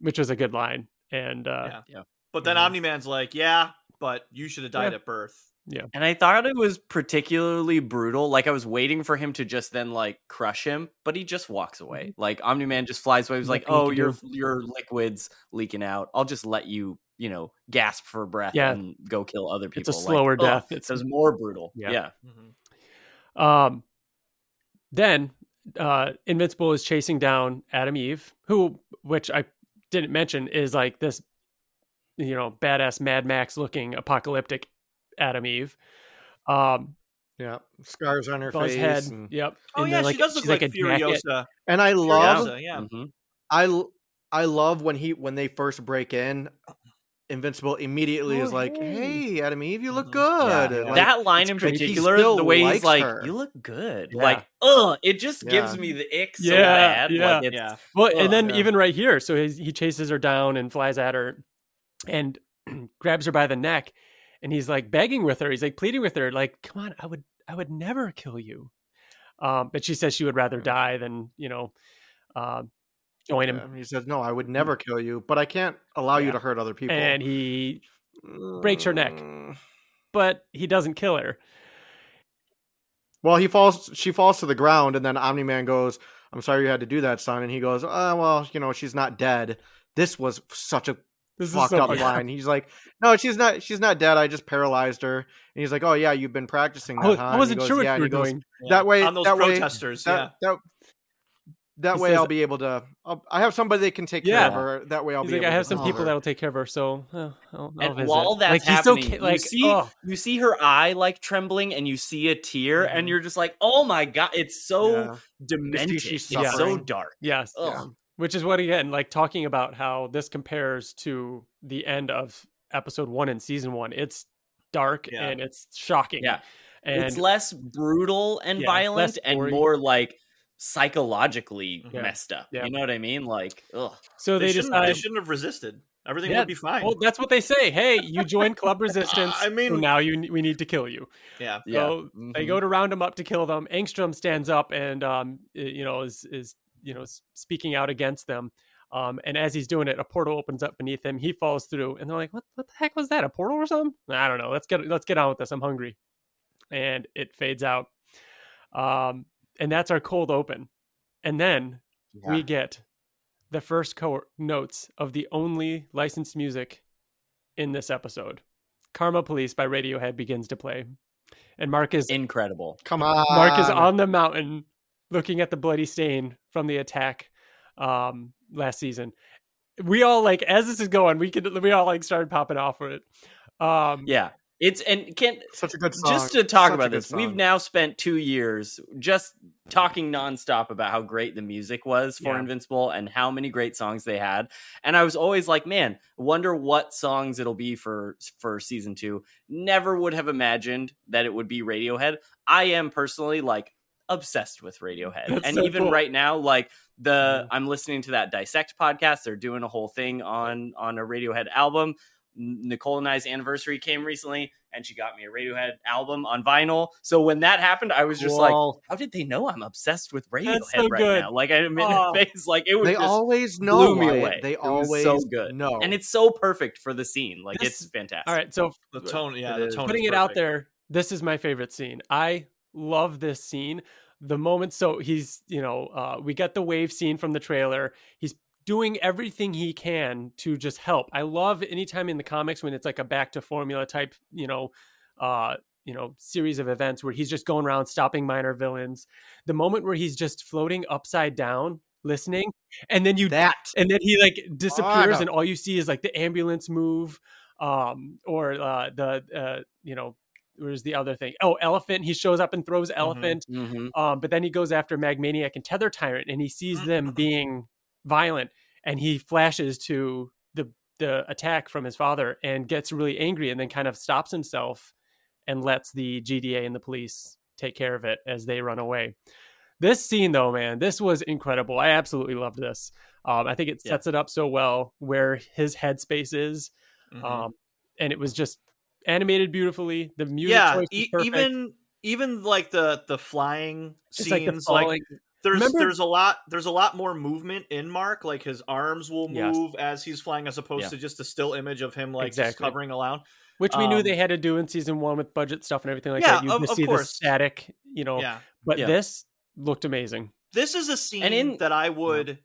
which was a good line. And uh, Yeah. But then Mhm. Omni Man's like, yeah, but you should have died Yeah. at birth. And I thought it was particularly brutal. Like I was waiting for him to just then like crush him, but he just walks away. Like Omni Man just flies away. He was like, "Oh, your your liquids leaking out. I'll just let you, you know, gasp for breath Yeah. and go kill other people." It's a slower ugh, death. It It's- was more brutal. Yeah. Yeah. Mhm. Um, then uh, Invincible is chasing down Atom Eve, who, which I didn't mention, is like this, you know, badass Mad Max looking apocalyptic Atom Eve. Um, Yeah, scars on her Buzz face. head. And, Yep. Oh And yeah, then, like, she does look she's like, a jacket. Furiosa. and I love, Furiosa, yeah. Mhm. I, l- I love when he when they first break in. Invincible immediately Oh, is like, hey. "Hey, Atom Eve, you look Mhm. good." Yeah. Like, that line in it's crazy. He particular, the way he's like, her. "You look good," Yeah. like, ugh, it just gives me the ick so Yeah, bad. yeah. Like, it's, Yeah. Well, Ugh, and then yeah. even right here, so he's, he chases her down and flies at her, and (clears throat) grabs her by the neck, and he's like begging with her. He's like pleading with her, like, "Come on, I would, I would never kill you." Um, but she says she would rather die than you know, uh, join him. Yeah, He says, "No, I would never kill you, but I can't allow Yeah. you to hurt other people." And he breaks her neck. Mm, but he doesn't kill her. Well, he falls. She falls to the ground, and then Omni Man goes, "I'm sorry you had to do that, son." And he goes, "Oh, well, you know, she's not dead." This was such a this fucked so up funny. line. (laughs) He's like, "No, she's not. She's not dead. I just paralyzed her." And he's like, "Oh yeah, you've been practicing that." I, huh? I wasn't goes, sure what yeah, you were doing. That way, on those that protesters. Way, that, yeah. That, that way, says, I'll be able to. I'll, i have somebody that can take care yeah. of her. That way, I'll He's be. Like, I have some people her. that'll take care of her. So, uh, I'll, I'll and while that's like, happening, so, like, you see, oh. you see her eye like trembling, and you see a tear, mm-hmm. and you're just like, "Oh my god, it's so yeah. demented. She's it's so dark." Yes, yeah. Which is what again, like talking about how this compares to the end of episode one in season one. It's dark and it's shocking. Yeah, and it's less brutal and violent, and more like psychologically yeah. messed up. Yeah. You know what I mean? Like, ugh. So they, they shouldn't, decided, they shouldn't have resisted. Everything yeah, would be fine. Well, that's what they say. Hey, you joined Club (laughs) Resistance. I mean, so now you we need to kill you. Yeah. So mm-hmm. they go to round them up to kill them. Angstrom stands up and um, you know, is is you know speaking out against them. Um, and as he's doing it, a portal opens up beneath him. He falls through, and they're like, "What? What the heck was that? A portal or something?" I don't know. Let's get let's get on with this. I'm hungry, and it fades out. Um, and that's our cold open. And then yeah. we get the first co- notes of the only licensed music in this episode. Karma Police by Radiohead begins to play. And Mark is incredible. Come on. Mark is on the mountain looking at the bloody stain from the attack um, last season. We all like as this is going, we could we all like started popping off for it. Um, yeah. It's and can such a good song. Just to talk such about this, song. we've now spent two years just talking nonstop about how great the music was for yeah. Invincible and how many great songs they had. And I was always like, man, wonder what songs it'll be for for season two. Never would have imagined that it would be Radiohead. I am personally like obsessed with Radiohead, That's and so even cool. right now, like the yeah. I'm listening to that Dissect podcast. They're doing a whole thing on on a Radiohead album. Nicole and I's anniversary came recently, and she got me a Radiohead album on vinyl. So when that happened, I was just like, "How did they know I'm obsessed with Radiohead so right good. now?" Like I'm in oh, (laughs) face, like it was. They always know. Blew me away. They it always so good. No, and it's so perfect for the scene. Like this, it's fantastic. All right, so the tone, yeah, the tone. Putting it out there, this is my favorite scene. I love this scene the moment so he's you know uh, we get the wave scene from the trailer he's doing everything he can to just help. I love anytime in the comics when it's like a back to formula type, you know, uh, you know, series of events where he's just going around stopping minor villains. The moment where he's just floating upside down listening and then you that and then he like disappears oh, and all you see is like the ambulance move um or uh the uh you know where's the other thing? Oh, elephant. He shows up and throws mm-hmm, elephant. Mm-hmm. Um, but then he goes after Magmaniac and Tether Tyrant, and he sees them being violent and he flashes to the the attack from his father and gets really angry and then kind of stops himself and lets the GDA and the police take care of it as they run away. This scene though, man, this was incredible. I absolutely loved this. Um, I think it sets yeah. it up so well where his headspace is. Mm-hmm. Um, and it was just animated beautifully. The music yeah, e- even even like the the flying it's scenes, like, like there's Remember? there's a lot there's a lot more movement in Mark. Like his arms will move yes. as he's flying, as opposed yeah. to just a still image of him like exactly. just hovering around. Which we um, knew they had to do in season one with budget stuff and everything like yeah, that. You of, see the static, you know. Yeah. But yeah. this looked amazing. This is a scene in, that I would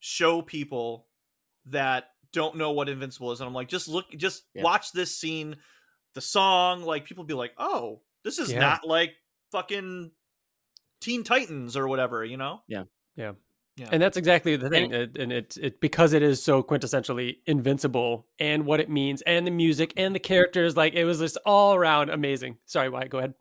show people that don't know what Invincible is, and I'm like, just look, just watch this scene, the song. Like people be like, oh, this is not like fucking Teen Titans or whatever, you know? Yeah. Yeah. Yeah. And that's exactly the thing. And, and it, it because it is so quintessentially invincible and what it means and the music and the characters, like it was just all around amazing. Sorry, Wyatt, go ahead.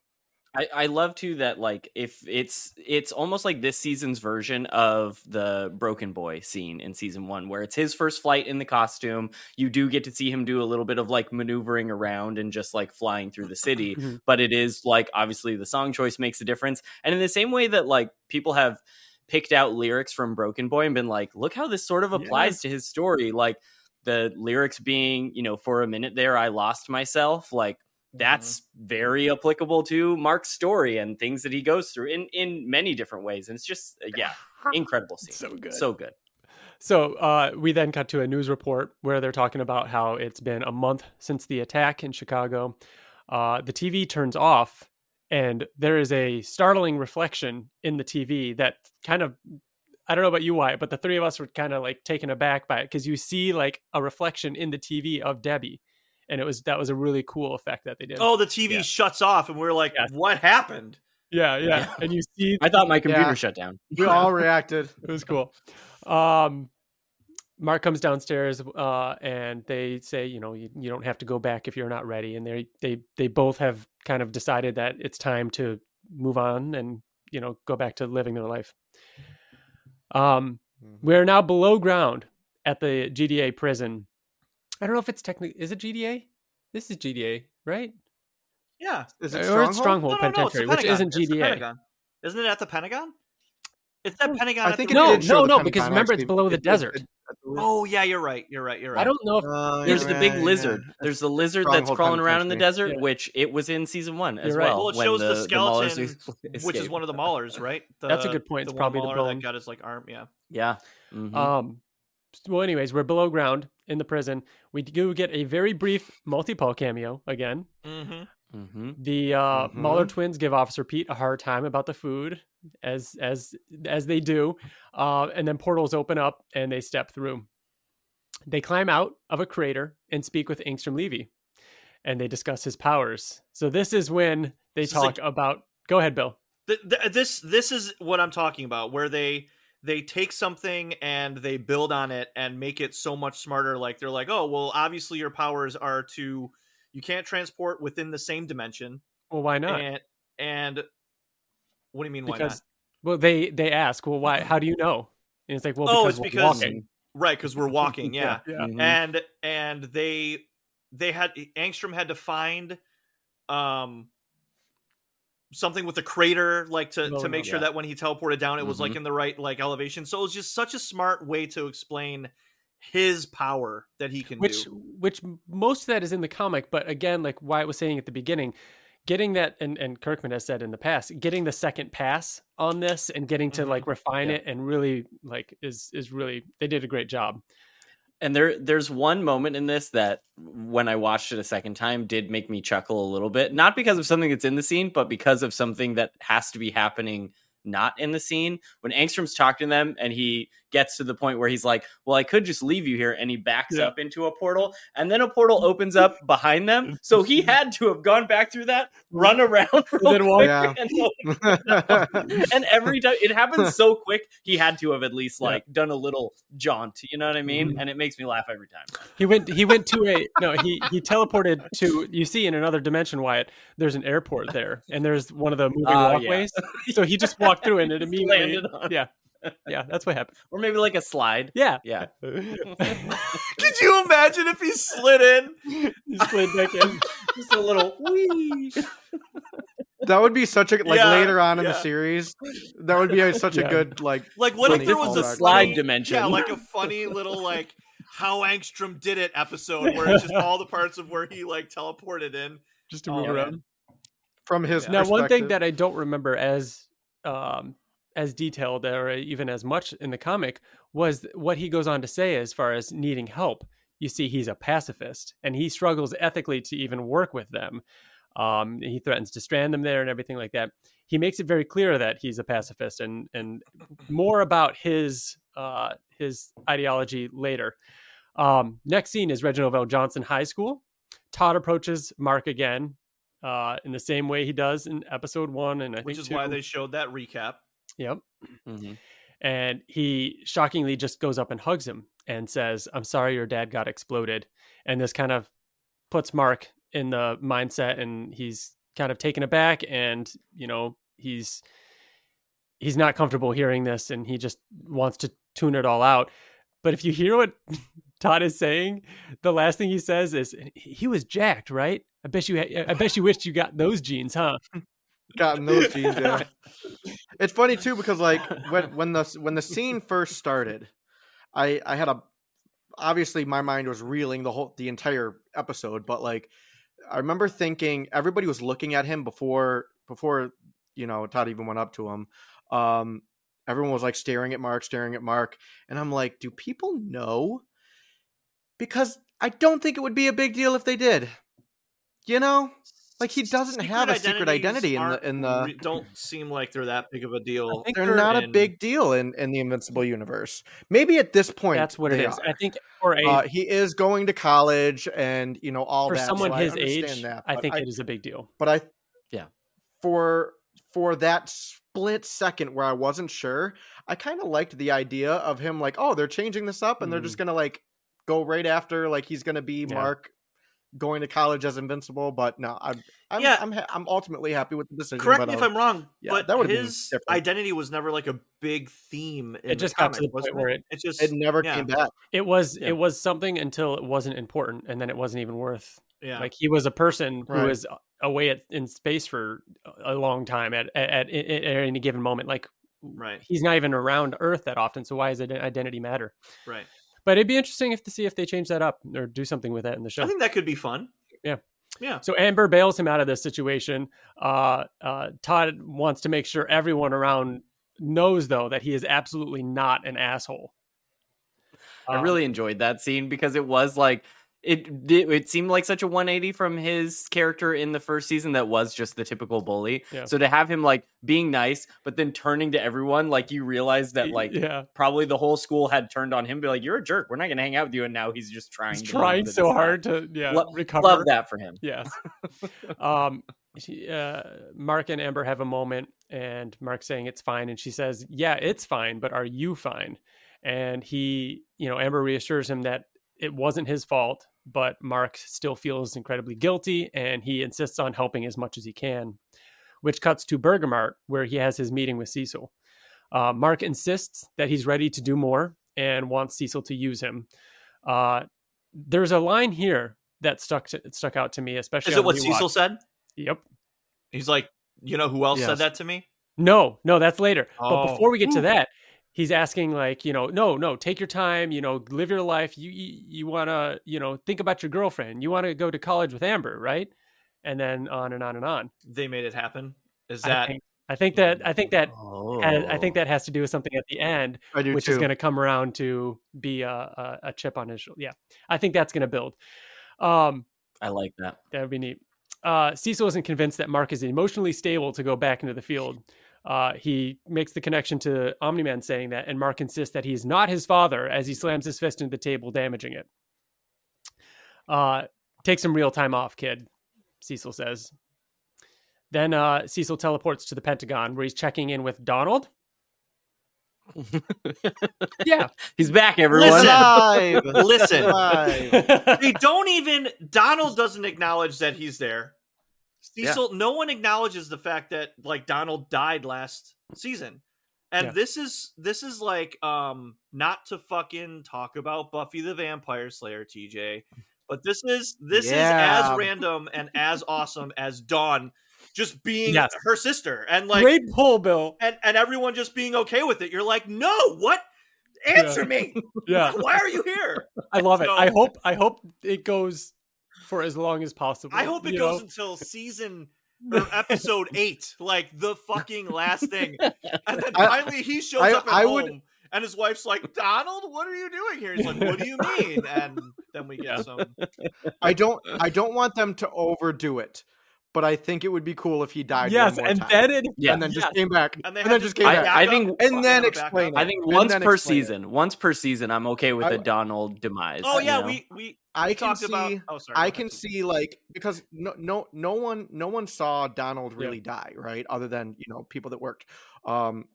I, I love too that like if it's it's almost like this season's version of the broken boy scene in season one where it's his first flight in the costume you do get to see him do a little bit of like maneuvering around and just like flying through the city mm-hmm. but it is like obviously the song choice makes a difference and in the same way that like people have picked out lyrics from broken boy and been like look how this sort of applies yeah. to his story like the lyrics being you know for a minute there i lost myself like that's mm-hmm. very applicable to Mark's story and things that he goes through in in many different ways. And it's just uh, yeah, (laughs) incredible scene. So good. So good. So uh, we then cut to a news report where they're talking about how it's been a month since the attack in Chicago. uh, the TV turns off, and there is a startling reflection in the TV that kind of I don't know about you, Wyatt, but the three of us were kind of like taken aback by it because you see like a reflection in the TV of Debbie, and it was that was a really cool effect that they did. Oh, the TV yeah. shuts off, and we're like, yes. "What happened?" Yeah, yeah, and you see. (laughs) I thought my computer yeah. shut down. (laughs) We all reacted. it was cool. Um, Mark comes downstairs, uh, and they say, you know, you, you don't have to go back if you're not ready, and they they they both have kind of decided that it's time to move on and you know go back to living their life. Um, mm-hmm. we're now below ground at the GDA prison. I don't know if it's technically is it GDA. This is GDA, right? Yeah, is it Stronghold, Stronghold no, no, Penitentiary, no, which isn't GDA. Isn't it at the Pentagon? It's at Pentagon. I think no, no, no, because remember it's below the desert. It, oh yeah, you're right. You're right. You're right. I don't know if uh, there's the big lizard. Yeah. There's the lizard Stronghold that's crawling around in the desert, yeah. which it was in season one as right. well. Well, it shows the, the skeleton, the which is one of the Maulers, right? The, that's a good point. It's probably the bone that got his like arm. Yeah. Yeah. Mm-hmm. Um. Well, anyways, we're below ground in the prison. We do get a very brief multi-Paul cameo again. Mm-hmm. Mm-hmm. The uh, mm-hmm. Mauler twins give Officer Pete a hard time about the food, as as as they do, uh, and then portals open up and they step through. They climb out of a crater and speak with Angstrom Levy, and they discuss his powers. So this is when they this talk like, about. Go ahead, Bill. Th- th- this this is what I'm talking about, where they they take something and they build on it and make it so much smarter. Like they're like, oh well, obviously your powers are to you can't transport within the same dimension. Well, why not? And, and what do you mean? Why because, not? Well, they they ask, well, why? How do you know? And it's like, well, oh, it's because walking. right, because we're walking, (laughs) yeah, yeah. Mm-hmm. and and they they had Angstrom had to find um something with a crater like to oh, to make sure yeah. that when he teleported down it mm-hmm. was like mm-hmm. in the right like elevation so it was just such a smart way to explain his power that he can which, do. Which most of that is in the comic, but again, like Wyatt was saying at the beginning, getting that and, and Kirkman has said in the past, getting the second pass on this and getting to mm-hmm. like refine yeah. it and really like is is really they did a great job. And there there's one moment in this that when I watched it a second time did make me chuckle a little bit, not because of something that's in the scene, but because of something that has to be happening not in the scene. When Angstrom's talking to them and he gets to the point where he's like, "Well, I could just leave you here," and he backs yeah. up into a portal, and then a portal opens up (laughs) behind them. So he (laughs) had to have gone back through that, run around, yeah. and, (laughs) and, every time it happens so quick, he had to have at least like yeah. done a little jaunt. You know what I mean? Mm-hmm. And it makes me laugh every time. He went. He went to a no. He he teleported to. You see in another dimension, Wyatt. There's an airport there, and there's one of the moving uh, walkways. so he just walked through, and it immediately yeah yeah, that's what happened. Or maybe like a slide. Yeah. Yeah. (laughs) (laughs) Could you imagine if he slid in? He slid back in. (laughs) Just a little wee. That would be such a like yeah, later on in yeah. the series. That would be a, such yeah. a good like. Like what if there was a slide funny, dimension? Yeah, like a funny little like how Angstrom did it episode where it's just all the parts of where he like teleported in just to move oh, around. From his now, one thing that I don't remember as um, as detailed or even as much in the comic was what he goes on to say as far as needing help. You see, he's a pacifist and he struggles ethically to even work with them. Um, he threatens to strand them there and everything like that. He makes it very clear that he's a pacifist and and more about his uh, his ideology later. Um, next scene is Reginald VelJohnson High School. Todd approaches Mark again uh, in the same way he does in episode one, and I which is two. why they showed that recap. Yep. Mm-hmm. And he shockingly just goes up and hugs him and says, I'm sorry your dad got exploded. And this kind of puts Mark in the mindset and he's kind of taken aback and, you know, he's he's not comfortable hearing this and he just wants to tune it all out. But if you hear what (laughs) Todd is saying, the last thing he says is he was jacked, right? I bet you I bet you wished you got those jeans, huh? (laughs) gotten those. Yeah. it's funny too because like when when the when the scene first started, I I had a obviously my mind was reeling the whole the entire episode, but like I remember thinking everybody was looking at him before before you know Todd even went up to him. Um, everyone was like staring at Mark, staring at Mark, and I'm like, do people know? Because I don't think it would be a big deal if they did. You know? Like he doesn't secret have a secret identity in the in the don't seem like they're that big of a deal. They're, they're, not in... a big deal in in the Invincible universe. Maybe at this point that's what it is. Are. I think for a, uh, he is going to college and you know all for that. someone so his I age. That, I think I, it is a big deal. But I yeah for for that split second where I wasn't sure, I kind of liked the idea of him like, oh, they're changing this up and mm. they're just gonna like go right after like he's gonna be yeah. Mark going to college as invincible. But no, I'm I'm yeah. I'm, ha- I'm ultimately happy with the decision. Correct me if I'm wrong, yeah, but that his identity was never like a big theme. it just got to the point where it, it just it never yeah. came back. It was it was something until it wasn't important, and then it wasn't even worth. Yeah, like he was a person right. who was away at, in space for a long time at, at at, at any given moment. Like right, he's not even around Earth that often. So why does identity matter? Right. But it'd be interesting if to see if they change that up or do something with that in the show. I think that could be fun. Yeah. Yeah. So Amber bails him out of this situation. Uh, uh, Todd wants to make sure everyone around knows, though, that he is absolutely not an asshole. I really um, enjoyed that scene because it was like it, it, it seemed like such a 180 from his character in the first season that was just the typical bully. Yeah. So to have him like being nice, but then turning to everyone, like you realize that like yeah. probably the whole school had turned on him, be like, "You're a jerk. We're not going to hang out with you." And now he's just trying, he's trying so hard to yeah Lo- recover. Love that for him. Yes. (laughs) (laughs) um, uh, Mark and Amber have a moment, and Mark saying it's fine, and she says, "Yeah, it's fine, but are you fine?" And he, you know, Amber reassures him that it wasn't his fault but Mark still feels incredibly guilty and he insists on helping as much as he can, which cuts to Bergamot, where he has his meeting with Cecil. Uh, Mark insists that he's ready to do more and wants Cecil to use him. Uh, there's a line here that stuck to, stuck out to me, especially. Is it what Cecil said? Yep. He's like, you know who else yes. said that to me? No, no, that's later. Oh. But before we get to that, he's asking like you know no no take your time you know live your life you you, you want to you know think about your girlfriend you want to go to college with amber right and then on and on and on they made it happen is that i think, I think that i think that oh. has, i think that has to do with something at the end which too. is going to come around to be a, a, a, chip on his shoulder yeah i think that's going to build um i like that that would be neat uh, Cecil isn't convinced that Mark is emotionally stable to go back into the field. Uh, he makes the connection to Omni Man saying that, and Mark insists that he's not his father as he slams his fist into the table, damaging it. Uh, take some real time off, kid, Cecil says. Then uh, Cecil teleports to the Pentagon where he's checking in with Donald. (laughs) yeah, he's back. Everyone, listen, Live. listen. Live. (laughs) they don't even. Donald doesn't acknowledge that he's there. Cecil, yeah. no one acknowledges the fact that like Donald died last season. And yeah. this is this is like um not to fucking talk about Buffy the Vampire Slayer, TJ, but this is this yeah. is as random and as awesome as Dawn just being yes. her sister and like great pull, Bill, and and everyone just being okay with it. You're like, no, what? Answer yeah. me. (laughs) Yeah, why are you here? I love so, it. I hope I hope it goes for as long as possible. I hope it goes know? until (laughs) season (laughs) or episode eight, like the fucking last thing. (laughs) And then finally he shows I, up at I home. Would... And his wife's like, Donald, what are you doing here? He's like, What do you mean? And then we get some. I don't. I don't want them to overdo it but I think it would be cool if he died. Yes, and time. then it, yeah. and then just came back, and, and then just came back. I, I think, and then explain. I think once per season, it. once per season, I'm okay with I, the Donald demise. Oh yeah, know? we we. I can see. About, oh, sorry, I can see like because no no no one no one saw Donald really yeah. die right, other than you know people that worked. Um,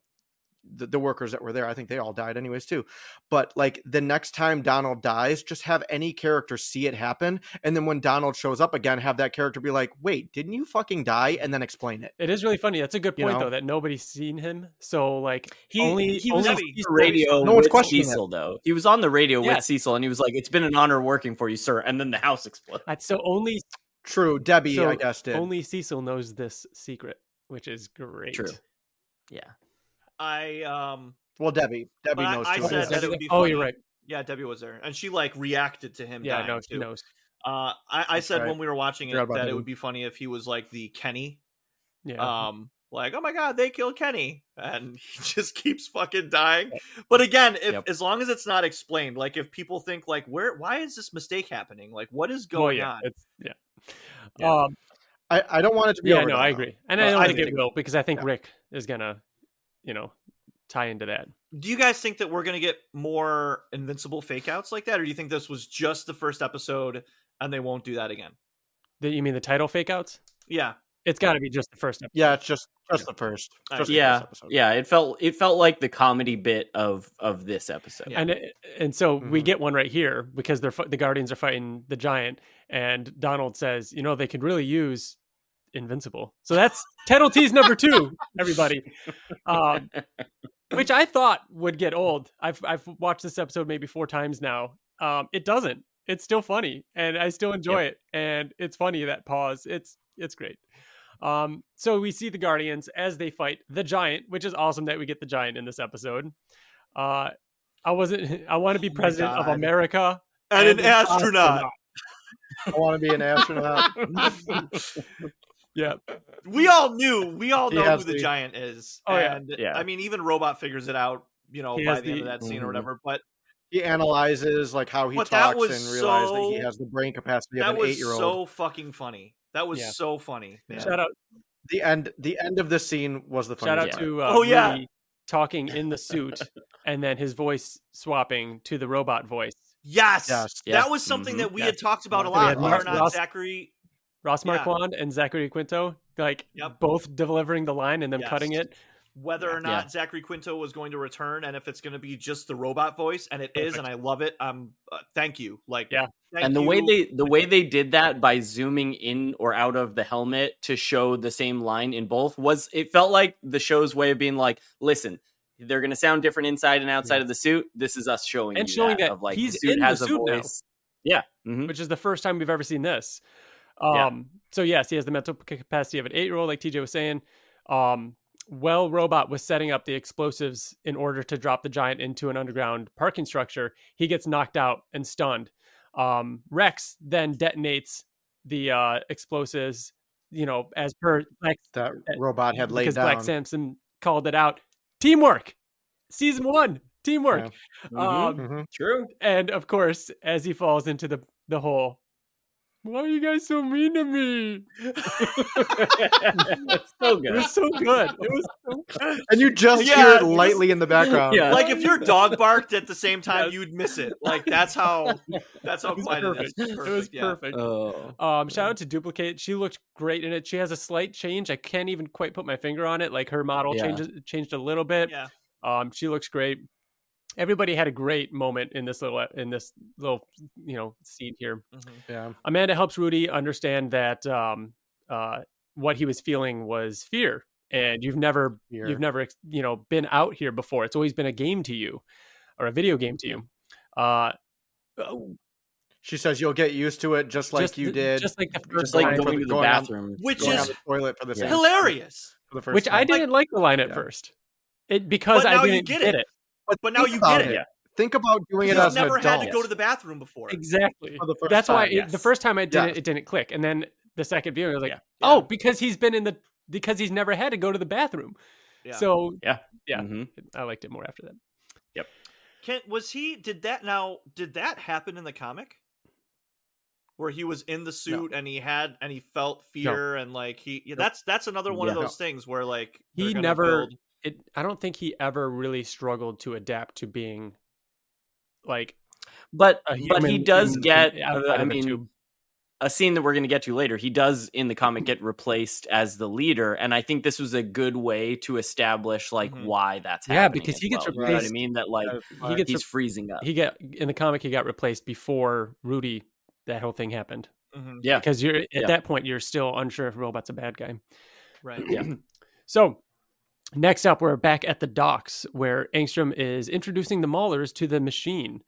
the, the, workers that were there. I think they all died anyways too. But like the next time Donald dies, just have any character see it happen, and then when Donald shows up again, have that character be like, "Wait, didn't you fucking die?" and then explain it. It is really funny. That's a good point you know? though that nobody's seen him. So like he only he was only on the radio. No one's questioning Cecil it. though. He was on the radio yes. with Cecil, and he was like, "It's been an honor working for you, sir." And then the house exploded. So only true. Debbie, so I guess did. Only Cecil knows this secret, which is great. True. Yeah. I um well, Debbie, Debbie knows. I, I said that it would be. Funny. Oh, you're right. Yeah, Debbie was there, and she like reacted to him. Yeah, no, she too. knows. Uh, I, I said right. when we were watching it that him. it would be funny if he was like the Kenny. Yeah. Um, like oh my god, they killed Kenny, and (laughs) he just keeps fucking dying. But again, if yep. as long as it's not explained, like if people think like where, why is this mistake happening? Like what is going yeah. on? It's, yeah. yeah. Um, I, I don't want it to be. Yeah, no, I agree, and I don't I think, think- it will because I think yeah. Rick is gonna, you know, tie into that. Do you guys think that we're gonna get more invincible fake outs like that, or do you think this was just the first episode and they won't do that again? The, you mean the title fake outs? Yeah. It's got to be just the first episode. Yeah, it's just just the first. I Just the yeah, first episode. yeah. It felt it felt like the comedy bit of of this episode. Yeah. And it- and so we Mhm. get one right here because they're the Guardians are fighting the giant, and Donald says, you know, they could really use Invincible. So that's title tease number two, everybody. Um, which I thought would get old. I've I've watched this episode maybe four times now. Um, it doesn't. It's still funny, and I still enjoy it. And it's funny that pause. It's it's great. Um, so we see the Guardians as they fight the giant, which is awesome that we get the giant in this episode. Uh, I wasn't. (laughs) I want to be Oh my president of America And, an astronaut. I want to be an astronaut. (laughs) (laughs) Yeah, We all knew. We all know who the the- giant is. Oh, yeah. and Yeah. I mean, even Robot figures it out. You know, He by has the, end of that scene or Mhm. whatever. But he analyzes like how he But talks and realizes that he has the brain capacity of that an was eight-year-old. so fucking funny. That was Yeah. so funny. man. shout out The end. The end of the scene was the funny. shout funniest out part. to uh, Oh, yeah. Rudy talking in the suit, (laughs) and then his voice swapping to the robot voice. Yes, Yes. Yeah. that was something Mhm. that we Yeah. had talked about a lot. Whether or not Zachary. Ross Yeah. Marquand and Zachary Quinto, like Yep. both delivering the line and then Yes. cutting it. whether or Yeah. not Zachary Quinto was going to return and if it's going to be just the robot voice and it is Perfect. and I love it. Um uh, thank you. Like Yeah. thank and the way they the way they did that by zooming in or out of the helmet to show the same line in both was it felt like the show's way of being like listen they're going to sound different inside and outside of the suit this is us showing And you showing that, that of like he's the suit in the has a suit now. voice yeah mhm. which is the first time we've ever seen this. Um, Yeah. So yes, he has the mental capacity of an eight-year-old, like TJ was saying. Um, well, robot was setting up the explosives in order to drop the giant into an underground parking structure. He gets knocked out and stunned. Um, Rex then detonates the uh, explosives. You know, as per Black, that robot had laid because down. Black Samson called it out. Teamwork, season one, teamwork. Mhm. Um, Mhm. true and of course, as he falls into the the hole, why are you guys so mean to me? It's so It good was so good. It was so (laughs) good. And you just Yeah, hear it you just- lightly in the background. Yeah. like if your (laughs) dog barked at the same time Yes. you'd miss it. Like that's how that's how It was quiet it perfect. It was yeah. perfect. oh Um, shout out to Dupli-Kate. She looked great in it. She has a slight change. I can't even quite put my finger on it. Like her model Yeah. changes changed a little bit. Yeah. Um, she looks great. Everybody had a great moment in this little in this little you know scene here. Mhm. Yeah. Amanda helps Rudy understand that um, uh, what he was feeling was fear, and you've never Fear. you've never you know been out here before. It's always been a game to you, or a video game to you. Uh, oh, She says you'll get used to it just like just you did. just like the first just like going going to the going on- bathroom Which going is the toilet for the Yeah. hilarious. for the first which I didn't like the line at Yeah. first. It because But I now didn't get get it. It. But now you about get it. it. Think about doing it You've as an never adult. had to go to the bathroom before. Exactly. For the first That's why time, it- yes. the first time I did Yes. it, it didn't click, and then the second viewing, I was like, Yeah. oh, because he's been in the because he's never had to go to the bathroom. Yeah. So yeah Yeah. Mhm. I liked it more after that. Yep. Can was he did that now did that happen in the comic? Where he was in the suit and he had and he felt fear and like he yeah, that's that's another one of Yeah. those things where like He never- build- It. I don't think he ever really struggled to adapt to being like but but he does in- get in- uh, i mean a scene that we're going to get to later he does in the comic get replaced as the leader and i think this was a good way to establish like Mhm. why that's Yeah, happening because he gets well. you know what i mean that like That is he gets he's re- freezing up he got in the comic. He got replaced before Rudy. That whole thing happened Mhm, yeah because you're at Yeah. that point you're still unsure if Robot's a bad guy. right. Yeah. (clears throat) So next up, we're back at the docks where Angstrom is introducing the Maulers to the machine.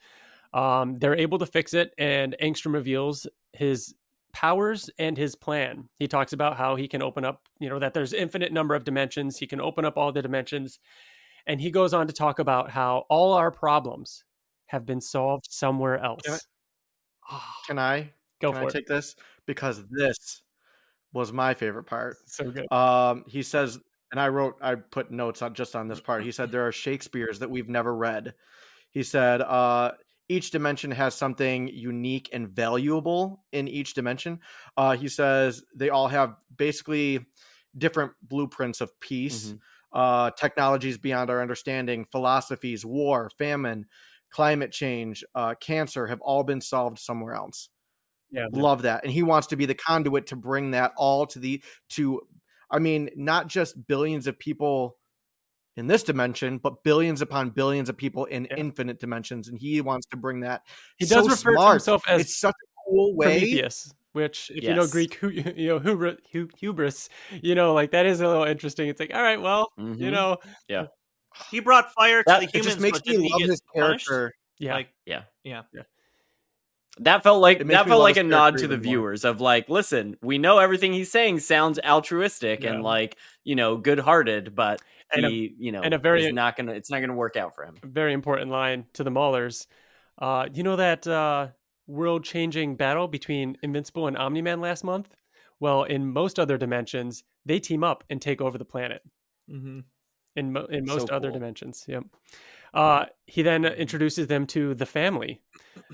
Um, they're able to fix it, and Angstrom reveals his powers and his plan. He talks about how he can open up, you know, that there's infinite number of dimensions. He can open up all the dimensions, and he goes on to talk about how all our problems have been solved somewhere else. Can I- Ah, Can I Go can for I it. take this because this was my favorite part. so good. Um, he says, and I wrote, I put notes on just on this part. He said there are Shakespeare's that we've never read. He said, uh, each dimension has something unique and valuable in each dimension. Uh, he says they all have basically different blueprints of peace, mm-hmm. uh, technologies beyond our understanding, philosophies, war, famine, climate change, uh, cancer have all been solved somewhere else. Yeah, love that, and he wants to be the conduit to bring that all to the to. I mean, not just billions of people in this dimension, but billions upon billions of people in yeah. infinite dimensions, and he wants to bring that. He so does refer smart. to himself as it's such a cool way. Prometheus, which, if yes. you know Greek, (laughs) you know hubris, you know, like that is a little interesting. It's like, all right, well, mm-hmm. you know, yeah. He brought fire to that, the humans. It just makes me love his character. Yeah, like, yeah, yeah, yeah. That felt like that felt like a nod to the viewers of like, listen, we know everything he's saying sounds altruistic yeah. and like you know good hearted, but and he a, you know and a very not gonna it's not gonna work out for him. Very important line to the Maulers. Uh, you know that uh, world changing battle between Invincible and Omni Man last month? Well, in most other dimensions, they team up and take over the planet. Mm-hmm. In mo- in most so other dimensions, yep. Uh, he then introduces them to the family,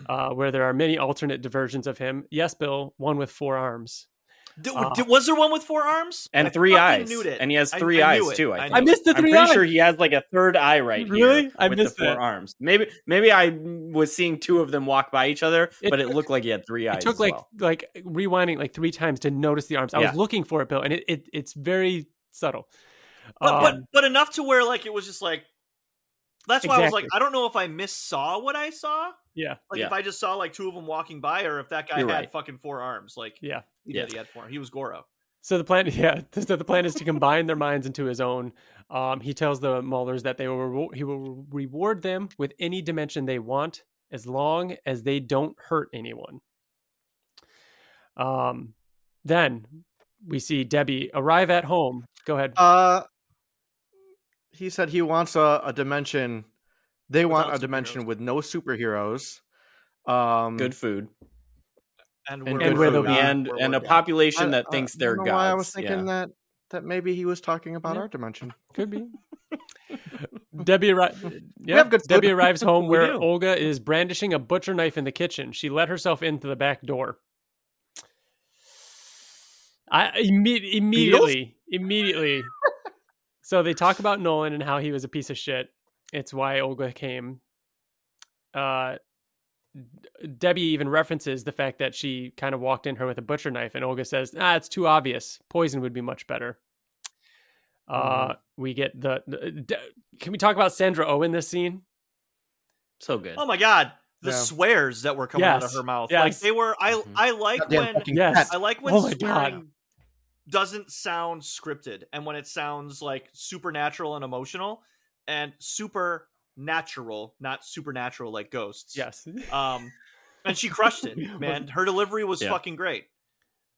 uh, where there are many alternate diversions of him. Yes, Bill, one with four arms. D- uh, was there one with four arms and I three eyes? And he has three I, I eyes too. I, I, missed the three. I'm pretty eyes. sure he has like a third eye right really? here. I missed the four arms. Maybe maybe I was seeing two of them walk by each other, it but it looked like he had three eyes. It took like well. like rewinding like three times to notice the arms. I yeah. was looking for it, Bill, and it, it it's very subtle. But, um, but but enough to where like it was just like that's why exactly. I was like, I don't know if I missaw what I saw. Yeah. Like yeah. if I just saw like two of them walking by, or if that guy You're had right. fucking four arms. Like yeah, he yeah. did. He had four. He was Goro. So the plan, (laughs) yeah, so the plan is to combine their minds into his own. Um, he tells the Maulers that they will he will reward them with any dimension they want as long as they don't hurt anyone. Um, then we see Debbie arrive at home. Go ahead. Uh, he said he wants a, a dimension. They Without want a dimension with no superheroes. Um, good food. And, and, and, food. and, and a population that I, thinks they're gods. Why I was thinking yeah. that that maybe he was talking about yeah. our dimension. Could be. (laughs) Debbie, arri- yeah, Debbie arrives (laughs) home where Olga is brandishing a butcher knife in the kitchen. She let herself into the back door. I imme- immediately, immediately so they talk about Nolan and how he was a piece of shit. It's why Olga came. Uh, Debbie even references the fact that she kind of walked in her with a butcher knife, and Olga says, "Ah, it's too obvious. Poison would be much better." Uh, mm. we get the, the, Can we talk about Sandra Oh in this scene? So good. Oh my god, the yeah. swears that were coming yes. out of her mouth, yes. like they were. I mm-hmm. I like when yes. I like when oh swearing doesn't sound scripted and when it sounds like supernatural and emotional and super natural not supernatural like ghosts yes. um and she crushed it (laughs) man. Her delivery was yeah. fucking great.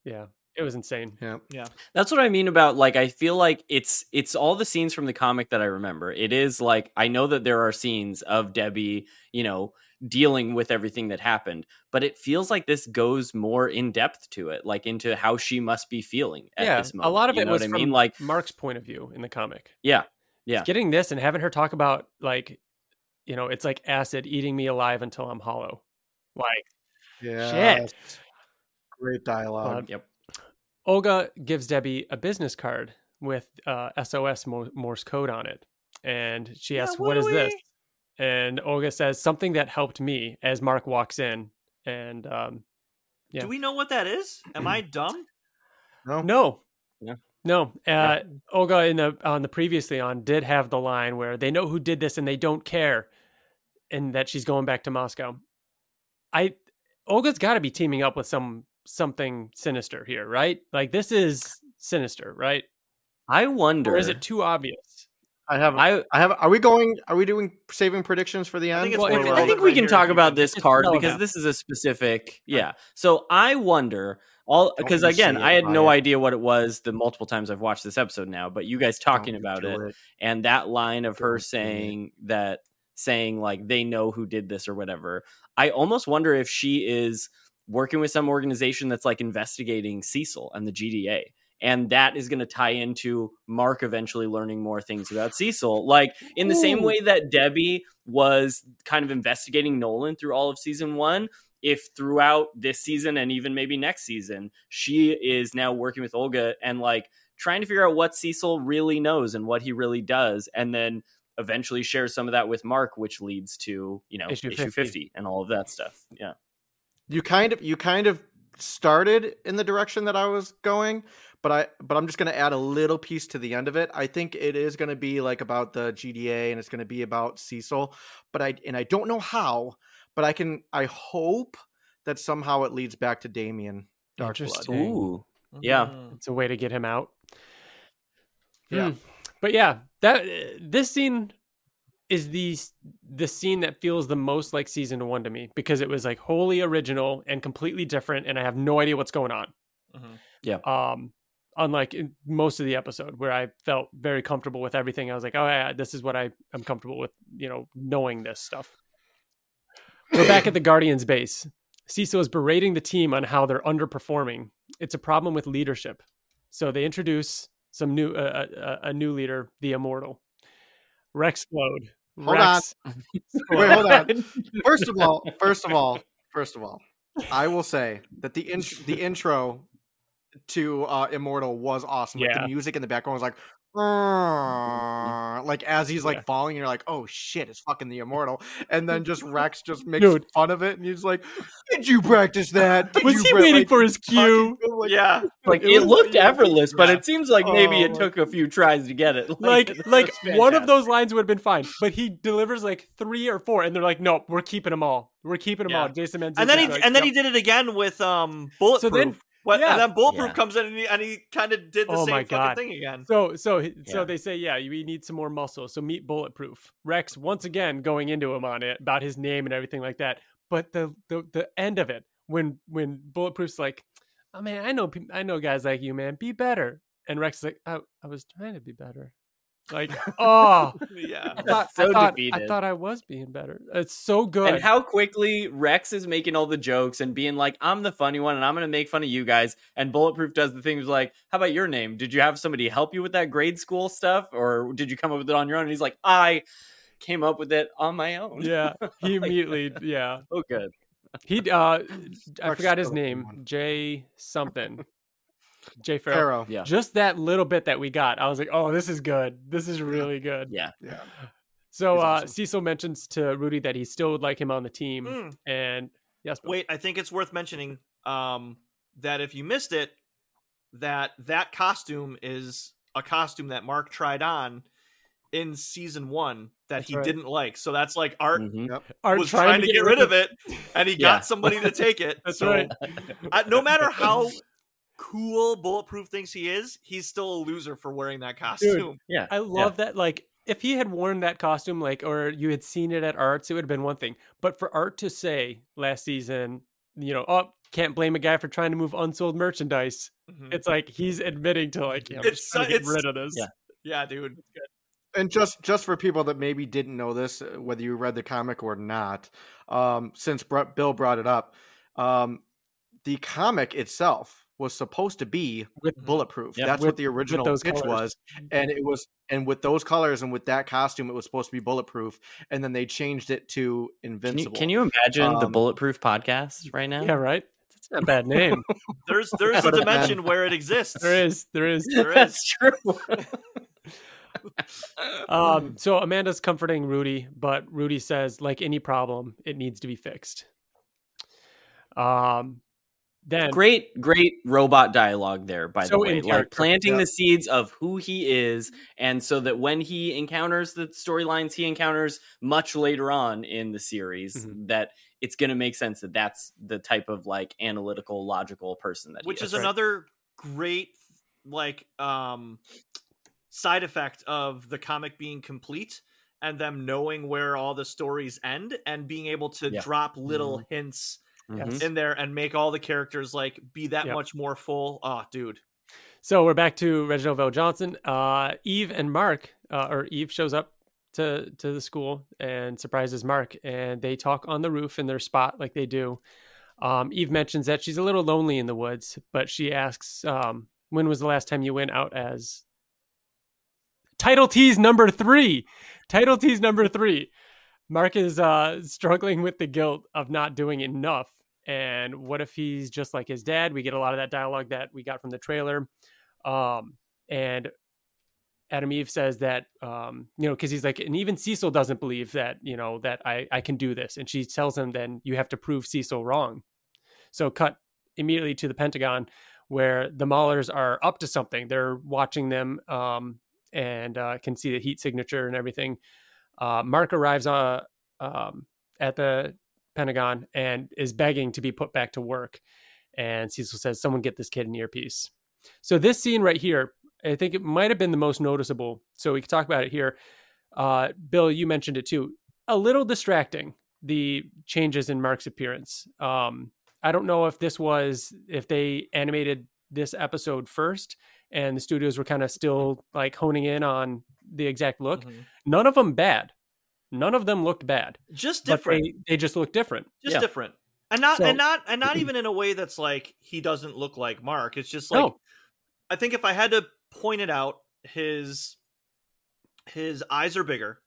Yeah. It was insane. Yeah. Yeah. That's what i mean about like i feel like it's it's all the scenes from the comic that i remember. It is like i know that there are scenes of debbie you know dealing with everything that happened but it feels like this goes more in depth to it like into how she must be feeling at yeah, this moment a lot of it was I from mean? like mark's point of view in the comic. Yeah yeah. Getting this and having her talk about like you know it's like acid eating me alive until i'm hollow. Like yeah shit. great dialogue. Yep. Olga gives debbie a business card with uh, sos morse code on it and she asks yeah, what, what is we... this and Olga says something that helped me as Mark walks in. And um, yeah. Do we know what that is? Am I (clears throat) dumb? No. No. Yeah. No. Uh, Olga in the on the previously on did have the line where they know who did this and they don't care, and that she's going back to Moscow. I Olga's got to be teaming up with some something sinister here, right? Like this is sinister, right? I wonder. Or is it too obvious? I have. I, I have. Are we going? Are we doing saving predictions for the end? I think, well, I think we can talk about this card because this is a specific. Yeah. So I wonder all because again, I had no idea what it was the multiple times I've watched this episode now, but you guys talking Don't about it, it, and that line of her saying that saying like they know who did this or whatever. I almost wonder if she is working with some organization that's like investigating Cecil and the GDA and that is going to tie into Mark eventually learning more things about Cecil. Like in the Ooh. same way that Debbie was kind of investigating Nolan through all of season one. If throughout this season and even maybe next season, she is now working with Olga and like trying to figure out what Cecil really knows and what he really does, and then eventually shares some of that with Mark, which leads to you know issue, issue 50. 50 and all of that stuff. Yeah, you kind of you kind of started in the direction that I was going, but I but I'm just going to add a little piece to the end of it. I think it is going to be like about the GDA and it's going to be about Cecil, but I and I don't know how, but I can I hope that somehow it leads back to Damien Darkblood. Ooh. Yeah, mm-hmm. it's a way to get him out. Yeah. Hmm. But yeah, that this scene is the the scene that feels the most like season one to me because it was like wholly original and completely different, and I have no idea what's going on. Mm-hmm. Yeah. Um, unlike most of the episode where I felt very comfortable with everything. I was like, oh yeah, this is what I am comfortable with. You know, knowing this stuff. We're back at the Guardians base. Cecil is berating the team on how they're underperforming. It's a problem with leadership. So they introduce some new uh, a, uh, uh, a new leader, the Immortal. Rex Splode. Hold Rex. on. (laughs) Wait, hold on. First of all, first of all, first of all, I will say that the in- the intro to uh, Immortal was awesome. Like the music in the background was like like as he's like yeah. falling, you're like, oh shit, it's fucking the immortal. And then just (laughs) Rex just makes Dude. fun of it, and he's like, "Did you practice that? Did was he waiting like, for his (laughs) cue? Like, yeah, (laughs) like it, it looked effortless, but it seems like maybe oh, it took a few tries to get it. Like, like, like one of those lines would have been fine, but he delivers like three or four, and they're like, "Nope, we're keeping them all. We're keeping them yeah. all." Jason Mantzoukas, and then he and then he did it again with um bulletproof. So then what, yeah. And then Bulletproof yeah. comes in and he, and he kind of did the oh same fucking thing again. So so yeah. so they say, yeah, we need some more muscle. So meet Bulletproof. Rex once again going into him on it about his name and everything like that. But the the the end of it when when Bulletproof's like, oh man, I know I know guys like you, man, be better. And Rex is like, I, I was trying to be better. Like, (laughs) oh, yeah. I thought, so I, thought, I thought I was being better. It's so good. And how quickly Rex is making all the jokes and being like, I'm the funny one and I'm going to make fun of you guys. And Bulletproof does the things like, How about your name? Did you have somebody help you with that grade school stuff? Or did you come up with it on your own? And he's like, I came up with it on my own. Yeah. (laughs) He immediately, yeah. (laughs) Oh, good. He, uh, I forgot his name, Jay something. Jay Pharoah. Pharoah. Yeah. Just that little bit that we got, I was like, oh, this is good. This is really good. Yeah. Yeah. So uh, awesome. Cecil mentions to Rudy that he still would like him on the team. Mm. And yes, Bill. wait, I think it's worth mentioning um, that if you missed it, that that costume is a costume that Mark tried on in season one that that's he right. didn't like. So that's like Art, mm-hmm. yep. Art was trying, trying to get, get rid of it, and he yeah. got somebody to take it. (laughs) that's so, right. I, no matter how cool bulletproof thinks he is, he's still a loser for wearing that costume. Dude, yeah. I love yeah. that like if he had worn that costume like or you had seen it at arts, it would have been one thing. But for Art to say last season, you know, oh, can't blame a guy for trying to move unsold merchandise. Mm-hmm. It's like he's admitting to like, yeah, it's, to get rid of this. Yeah, yeah dude. And just just for people that maybe didn't know this, uh, whether you read the comic or not, um, since Bill brought it up, um, the comic itself was supposed to be with bulletproof. Yeah, That's with, what the original pitch colors. was, and it was, and with those colors and with that costume, it was supposed to be bulletproof. And then they changed it to invincible. Can you, can you imagine um, the bulletproof podcast right now? Yeah, right. It's not a bad name. (laughs) there's there's a dimension where it (laughs) exists. There is. There is. There (laughs) is. That's true. um, so Amanda's comforting Rudy, but Rudy says, like any problem, it needs to be fixed. Um, then great great robot dialogue there by so the way like planting yeah. the seeds of who he is and so that when he encounters the storylines he encounters much later on in the series mm-hmm. that it's going to make sense that that's the type of like analytical logical person that which is, is another great like um side effect of the comic being complete and them knowing where all the stories end and being able to yeah. drop little mm-hmm. hints mm-hmm. in there and make all the characters like be that yep. much more full. Oh, dude. So we're back to Reginald VelJohnson. Uh, Eve and Mark, uh, or Eve shows up to to the school and surprises Mark, and they talk on the roof in their spot like they do. Um, Eve mentions that she's a little lonely in the woods, but she asks um, when was the last time you went out as title tease number three? Title tease number three. Mark is uh, struggling with the guilt of not doing enough. And what if he's just like his dad? We get a lot of that dialogue that we got from the trailer. Um, and Atom Eve says that, um, you know, because he's like, and even Cecil doesn't believe that, you know, that I, I can do this. And she tells him, then you have to prove Cecil wrong. So cut immediately to the Pentagon where the Maulers are up to something. They're watching them um, and uh, can see the heat signature and everything. Uh, Mark arrives uh, um, at the Pentagon and is begging to be put back to work. And Cecil says, Someone get this kid an earpiece. So, this scene right here, I think it might have been the most noticeable. So, we can talk about it here. Uh, Bill, you mentioned it too. A little distracting, the changes in Mark's appearance. Um, I don't know if this was, if they animated this episode first and the studios were kind of still like honing in on the exact look. Mm-hmm. None of them bad. None of them looked bad. Just different. They, they, just look different. Just yeah. different. And not so, and not and not (clears throat) even in a way that's like he doesn't look like Mark. It's just like no. I think if I had to point it out, his his eyes are bigger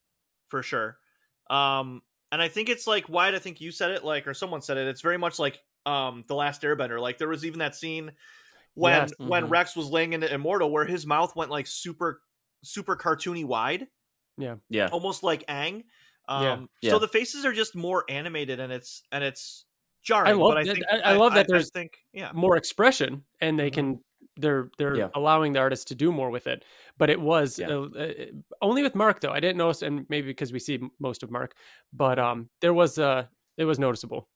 for sure. Um and I think it's like why I think you said it like or someone said it. It's very much like um the last airbender. Like there was even that scene when yes. mm-hmm. when Rex was laying into Immortal where his mouth went like super super cartoony wide. Yeah. Yeah. Almost like Aang. Um, yeah. So the faces are just more animated and it's and it's jarring. I love, I, think, I, I, love that there's think, yeah. more expression and they can mm-hmm. they're they're yeah. allowing the artist to do more with it. But it was yeah. uh, uh, only with Mark though. I didn't notice, and maybe because we see most of Mark, but um, there was uh, it was noticeable.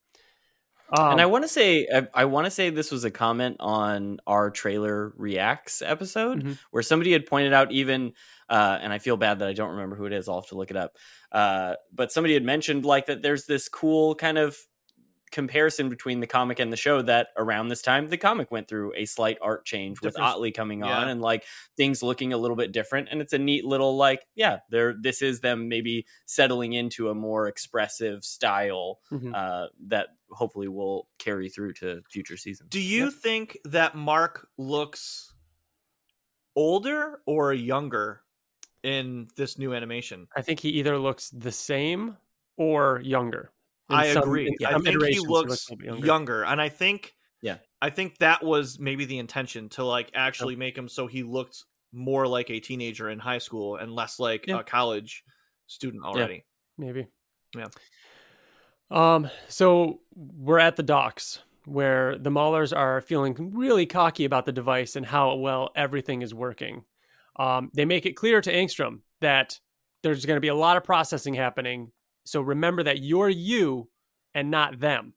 Um, and I want to say, I, I want to say this was a comment on our trailer reacts episode mm-hmm. where somebody had pointed out even, uh, and I feel bad that I don't remember who it is. I'll have to look it up. Uh, but somebody had mentioned like that there's this cool kind of comparison between the comic and the show that around this time the comic went through a slight art change with Ottley coming on yeah. and like things looking a little bit different and it's a neat little like yeah there this is them maybe settling into a more expressive style mm-hmm. uh, that hopefully will carry through to future seasons. Do you yep. think that Mark looks older or younger in this new animation? I think he either looks the same or younger. I agree. I think he looks, he looks younger. younger. and I think yeah, I think that was maybe the intention to like actually make him so he looked more like a teenager in high school and less like yeah. a college student already. Yeah, maybe. Yeah. Um. So we're at the docks where the Maulers are feeling really cocky about the device and how well everything is working. Um, they make it clear to Angstrom that there's going to be a lot of processing happening so remember that you're you and not them.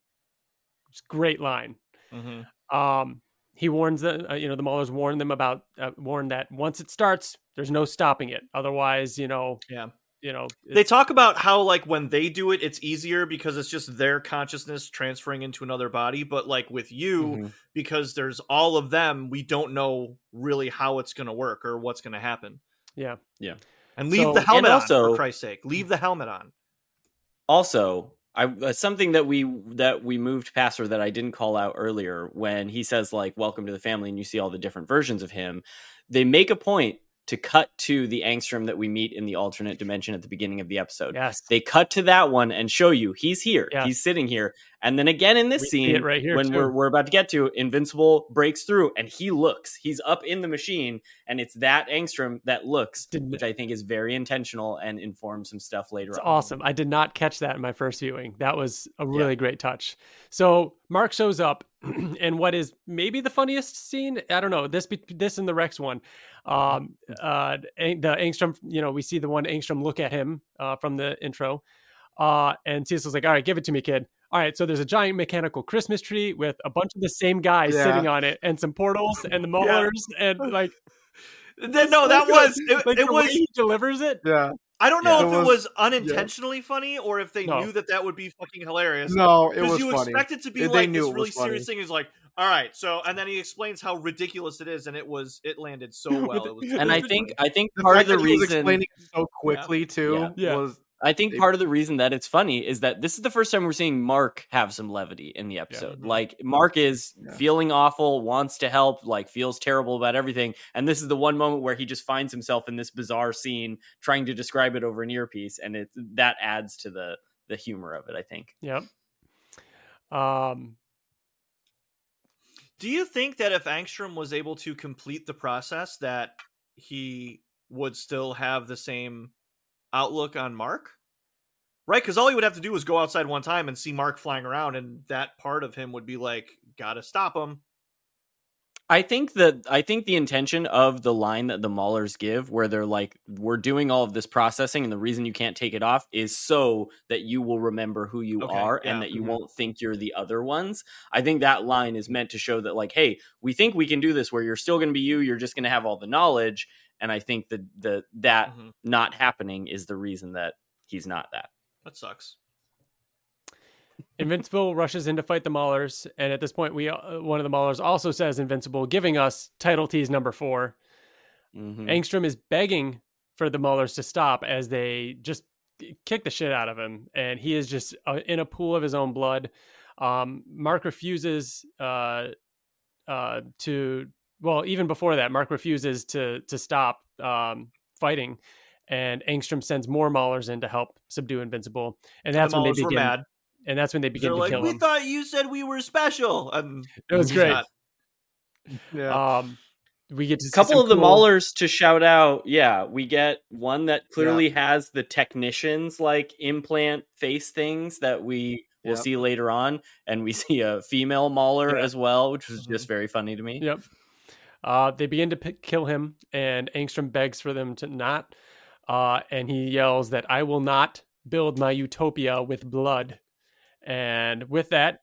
It's great line. Mm-hmm. Um, he warns the uh, you know the Maulers warn them about uh, warn that once it starts, there's no stopping it. Otherwise, you know, yeah, you know, they talk about how like when they do it, it's easier because it's just their consciousness transferring into another body. But like with you, mm-hmm. because there's all of them, we don't know really how it's going to work or what's going to happen. Yeah, yeah. And leave so, the helmet also, on for Christ's sake. Leave the helmet on also I uh, something that we that we moved past or that I didn't call out earlier when he says like welcome to the family and you see all the different versions of him they make a point to cut to the Angstrom that we meet in the alternate dimension at the beginning of the episode. Yes. They cut to that one and show you he's here. Yeah. He's sitting here. And then again in this we scene, right here when we're, we're about to get to, Invincible breaks through and he looks. He's up in the machine and it's that Angstrom that looks, Didn't, which I think is very intentional and informs some stuff later it's on. awesome. I did not catch that in my first viewing. That was a really yeah. great touch. So Mark shows up (clears throat) and what is maybe the funniest scene i don't know this this and the rex one um uh the angstrom you know we see the one angstrom look at him uh from the intro uh and cecil's like all right give it to me kid all right so there's a giant mechanical christmas tree with a bunch of the same guys yeah. sitting on it and some portals (laughs) and the Maulers yeah. and (laughs) like no that was it, like it was he delivers it yeah I don't know yeah, if it was, was unintentionally yeah. funny or if they no. knew that that would be fucking hilarious. No, it was you funny. expect it to be like this really serious thing. Is like, all right, so and then he explains how ridiculous it is, and it was it landed so (laughs) well. It was, and I think I think part of the reason explaining so quickly yeah. too was I think part of the reason that it's funny is that this is the first time we're seeing Mark have some levity in the episode. Yeah. Like Mark is yeah. feeling awful, wants to help, like feels terrible about everything, and this is the one moment where he just finds himself in this bizarre scene trying to describe it over an earpiece, and it that adds to the the humor of it. I think. Yep. Um. Do you think that if Angstrom was able to complete the process, that he would still have the same outlook on Mark? Right? Because all he would have to do was go outside one time and see Mark flying around, and that part of him would be like, gotta stop him. I think that I think the intention of the line that the Maulers give, where they're like, "We're doing all of this processing, and the reason you can't take it off is so that you will remember who you okay, are yeah, and that you mm-hmm. won't think you're the other ones." I think that line is meant to show that, like, hey, we think we can do this, where you're still going to be you, you're just going to have all the knowledge, and I think that the that mm-hmm. not happening is the reason that he's not that. That sucks. Invincible rushes in to fight the Maulers, and at this point, we uh, one of the Maulers also says Invincible, giving us title tease number 4 mm-hmm. Angstrom is begging for the Maulers to stop as they just kick the shit out of him, and he is just uh, in a pool of his own blood. Um, Mark refuses uh, uh, to. Well, even before that, Mark refuses to to stop um, fighting, and Angstrom sends more Maulers in to help subdue Invincible, and that's the when they begin. mad and that's when they begin They're to like, kill we him. thought you said we were special, and it was great. Not. Yeah. Um, we get a couple of cool... the maulers to shout out. Yeah, we get one that clearly yeah. has the technicians like implant face things that we will yep. see later on, and we (laughs) see a female mauler yeah. as well, which was mm-hmm. just very funny to me. Yep. Uh, they begin to p- kill him, and Angstrom begs for them to not. Uh, and he yells that I will not build my utopia with blood. And with that,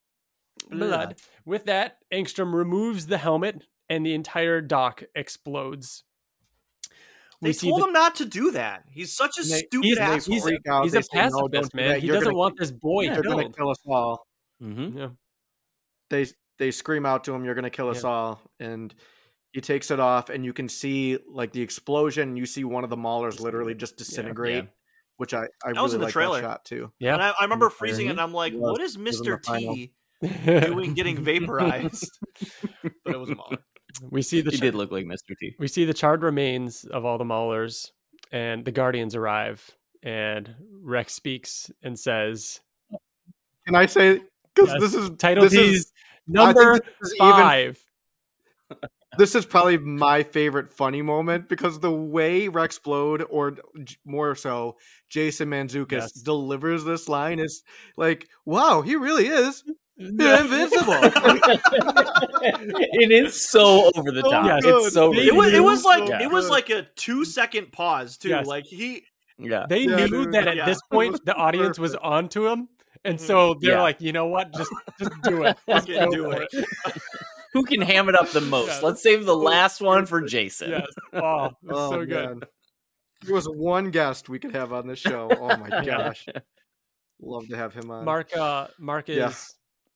blood. With that, Angstrom removes the helmet and the entire dock explodes. They told the, him not to do that. He's such a they, stupid he's, asshole. He's, he's, he's a pacifist, no, man. He doesn't gonna, want this boy yeah, killed. They're going to kill us all. Mm-hmm. Yeah. They they scream out to him, "You're going to kill us yeah. all," and he takes it off, and you can see like the explosion. You see one of the maulers literally just disintegrate. Yeah which I I that really like that shot too. Yeah, and I, I remember freezing it, and I'm like, what is Mister T (laughs) doing getting vaporized? (laughs) but it was a mauler. We see the he did look like Mister T. We see the charred remains of all the maulers, and the guardians arrive, and Rex speaks and says, "Can I say because yes, this is title this is, number five." Even, (laughs) this is probably my favorite funny moment because the way Rex Rexplode, or more so, Jason Mantzoukas yes. delivers this line is like, wow, he really is (laughs) invincible. it is so over the (laughs) top. Yes. It's so it was, it was like yeah. it was like a two second pause too. Yes. Like he yeah. They yeah, knew dude, that at yeah. this point the audience was onto him. And mm-hmm. so they're like, you know what? Just just do it. (laughs) Just do it. (laughs) Who can ham it up the most? Yes. Let's save the last one for Jason. Yes. (laughs) Oh, (laughs) oh so good. Man. There was one guest we could have on this show. Oh my gosh. Love to have him on. Mark uh Mark is yeah.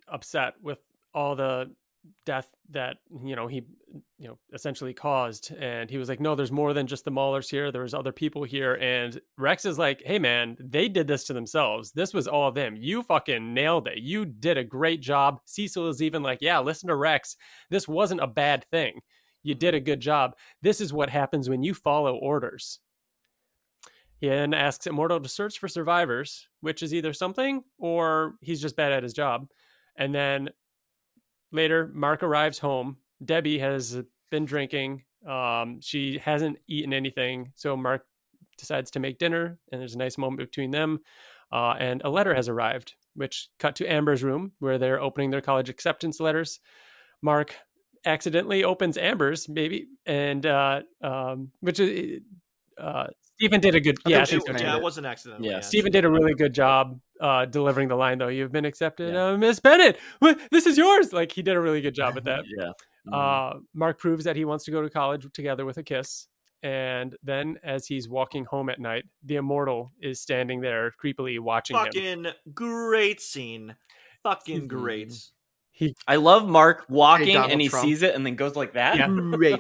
upset with all the death that you know he you know essentially caused. And he was like no there's more than just the maulers here. There's other people here. And rex is like hey man they did this to themselves. This was all them. You fucking nailed it. You did a great job. Cecil is even like yeah listen to rex. This wasn't a bad thing. You did mm-hmm. a good job. This is what happens when you follow orders. He then asks immortal to search for survivors which is either something or he's just bad at his job. And then Later, Mark arrives home. Debbie has been drinking. Um, she hasn't eaten anything. So Mark decides to make dinner, and there's a nice moment between them. Uh, and a letter has arrived, which cut to Amber's room where they're opening their college acceptance letters. Mark accidentally opens Amber's, maybe, and uh, um, which is uh, Stephen did a good. Yeah, it, yeah, it was an accident. Yeah, yeah, Stephen did a really good job uh, delivering the line though. You've been accepted, yeah. uh, Miss Bennett. This is yours. Like he did a really good job at (laughs) that. yeah. Mm-hmm. Uh, Mark proves that he wants to go to college together with a kiss. And then, as he's walking home at night, the immortal is standing there creepily watching Fucking him. great scene. Fucking great. He, I love Mark walking hey, and he Trump. sees it and then goes like that. Yeah. Great.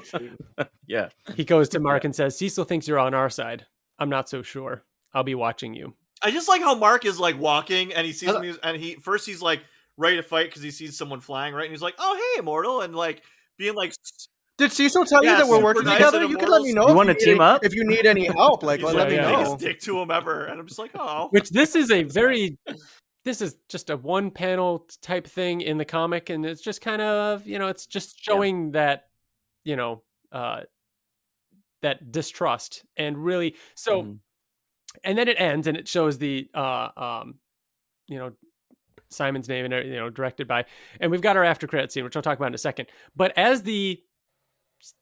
(laughs) yeah. He goes to Mark and says, Cecil thinks you're on our side. I'm not so sure. I'll be watching you. I just like how Mark is like walking and he sees me and he first he's like ready to fight because he sees someone flying right and he's like, "Oh hey, immortal," and like being like. Did Cecil tell yeah, you that we're working nice together? You can let me know. You want to team any, up? If you need any help, like let, like, me yeah. know. Dick to him ever, and I'm just like, oh. Which this is a (laughs) very, this is just a one panel type thing in the comic, and it's just kind of you know, it's just showing yeah. that, you know, uh, that distrust and really so. Mm and then it ends and it shows the uh um you know Simon's name and you know directed by and we've got our after credit scene which I'll talk about in a second but as the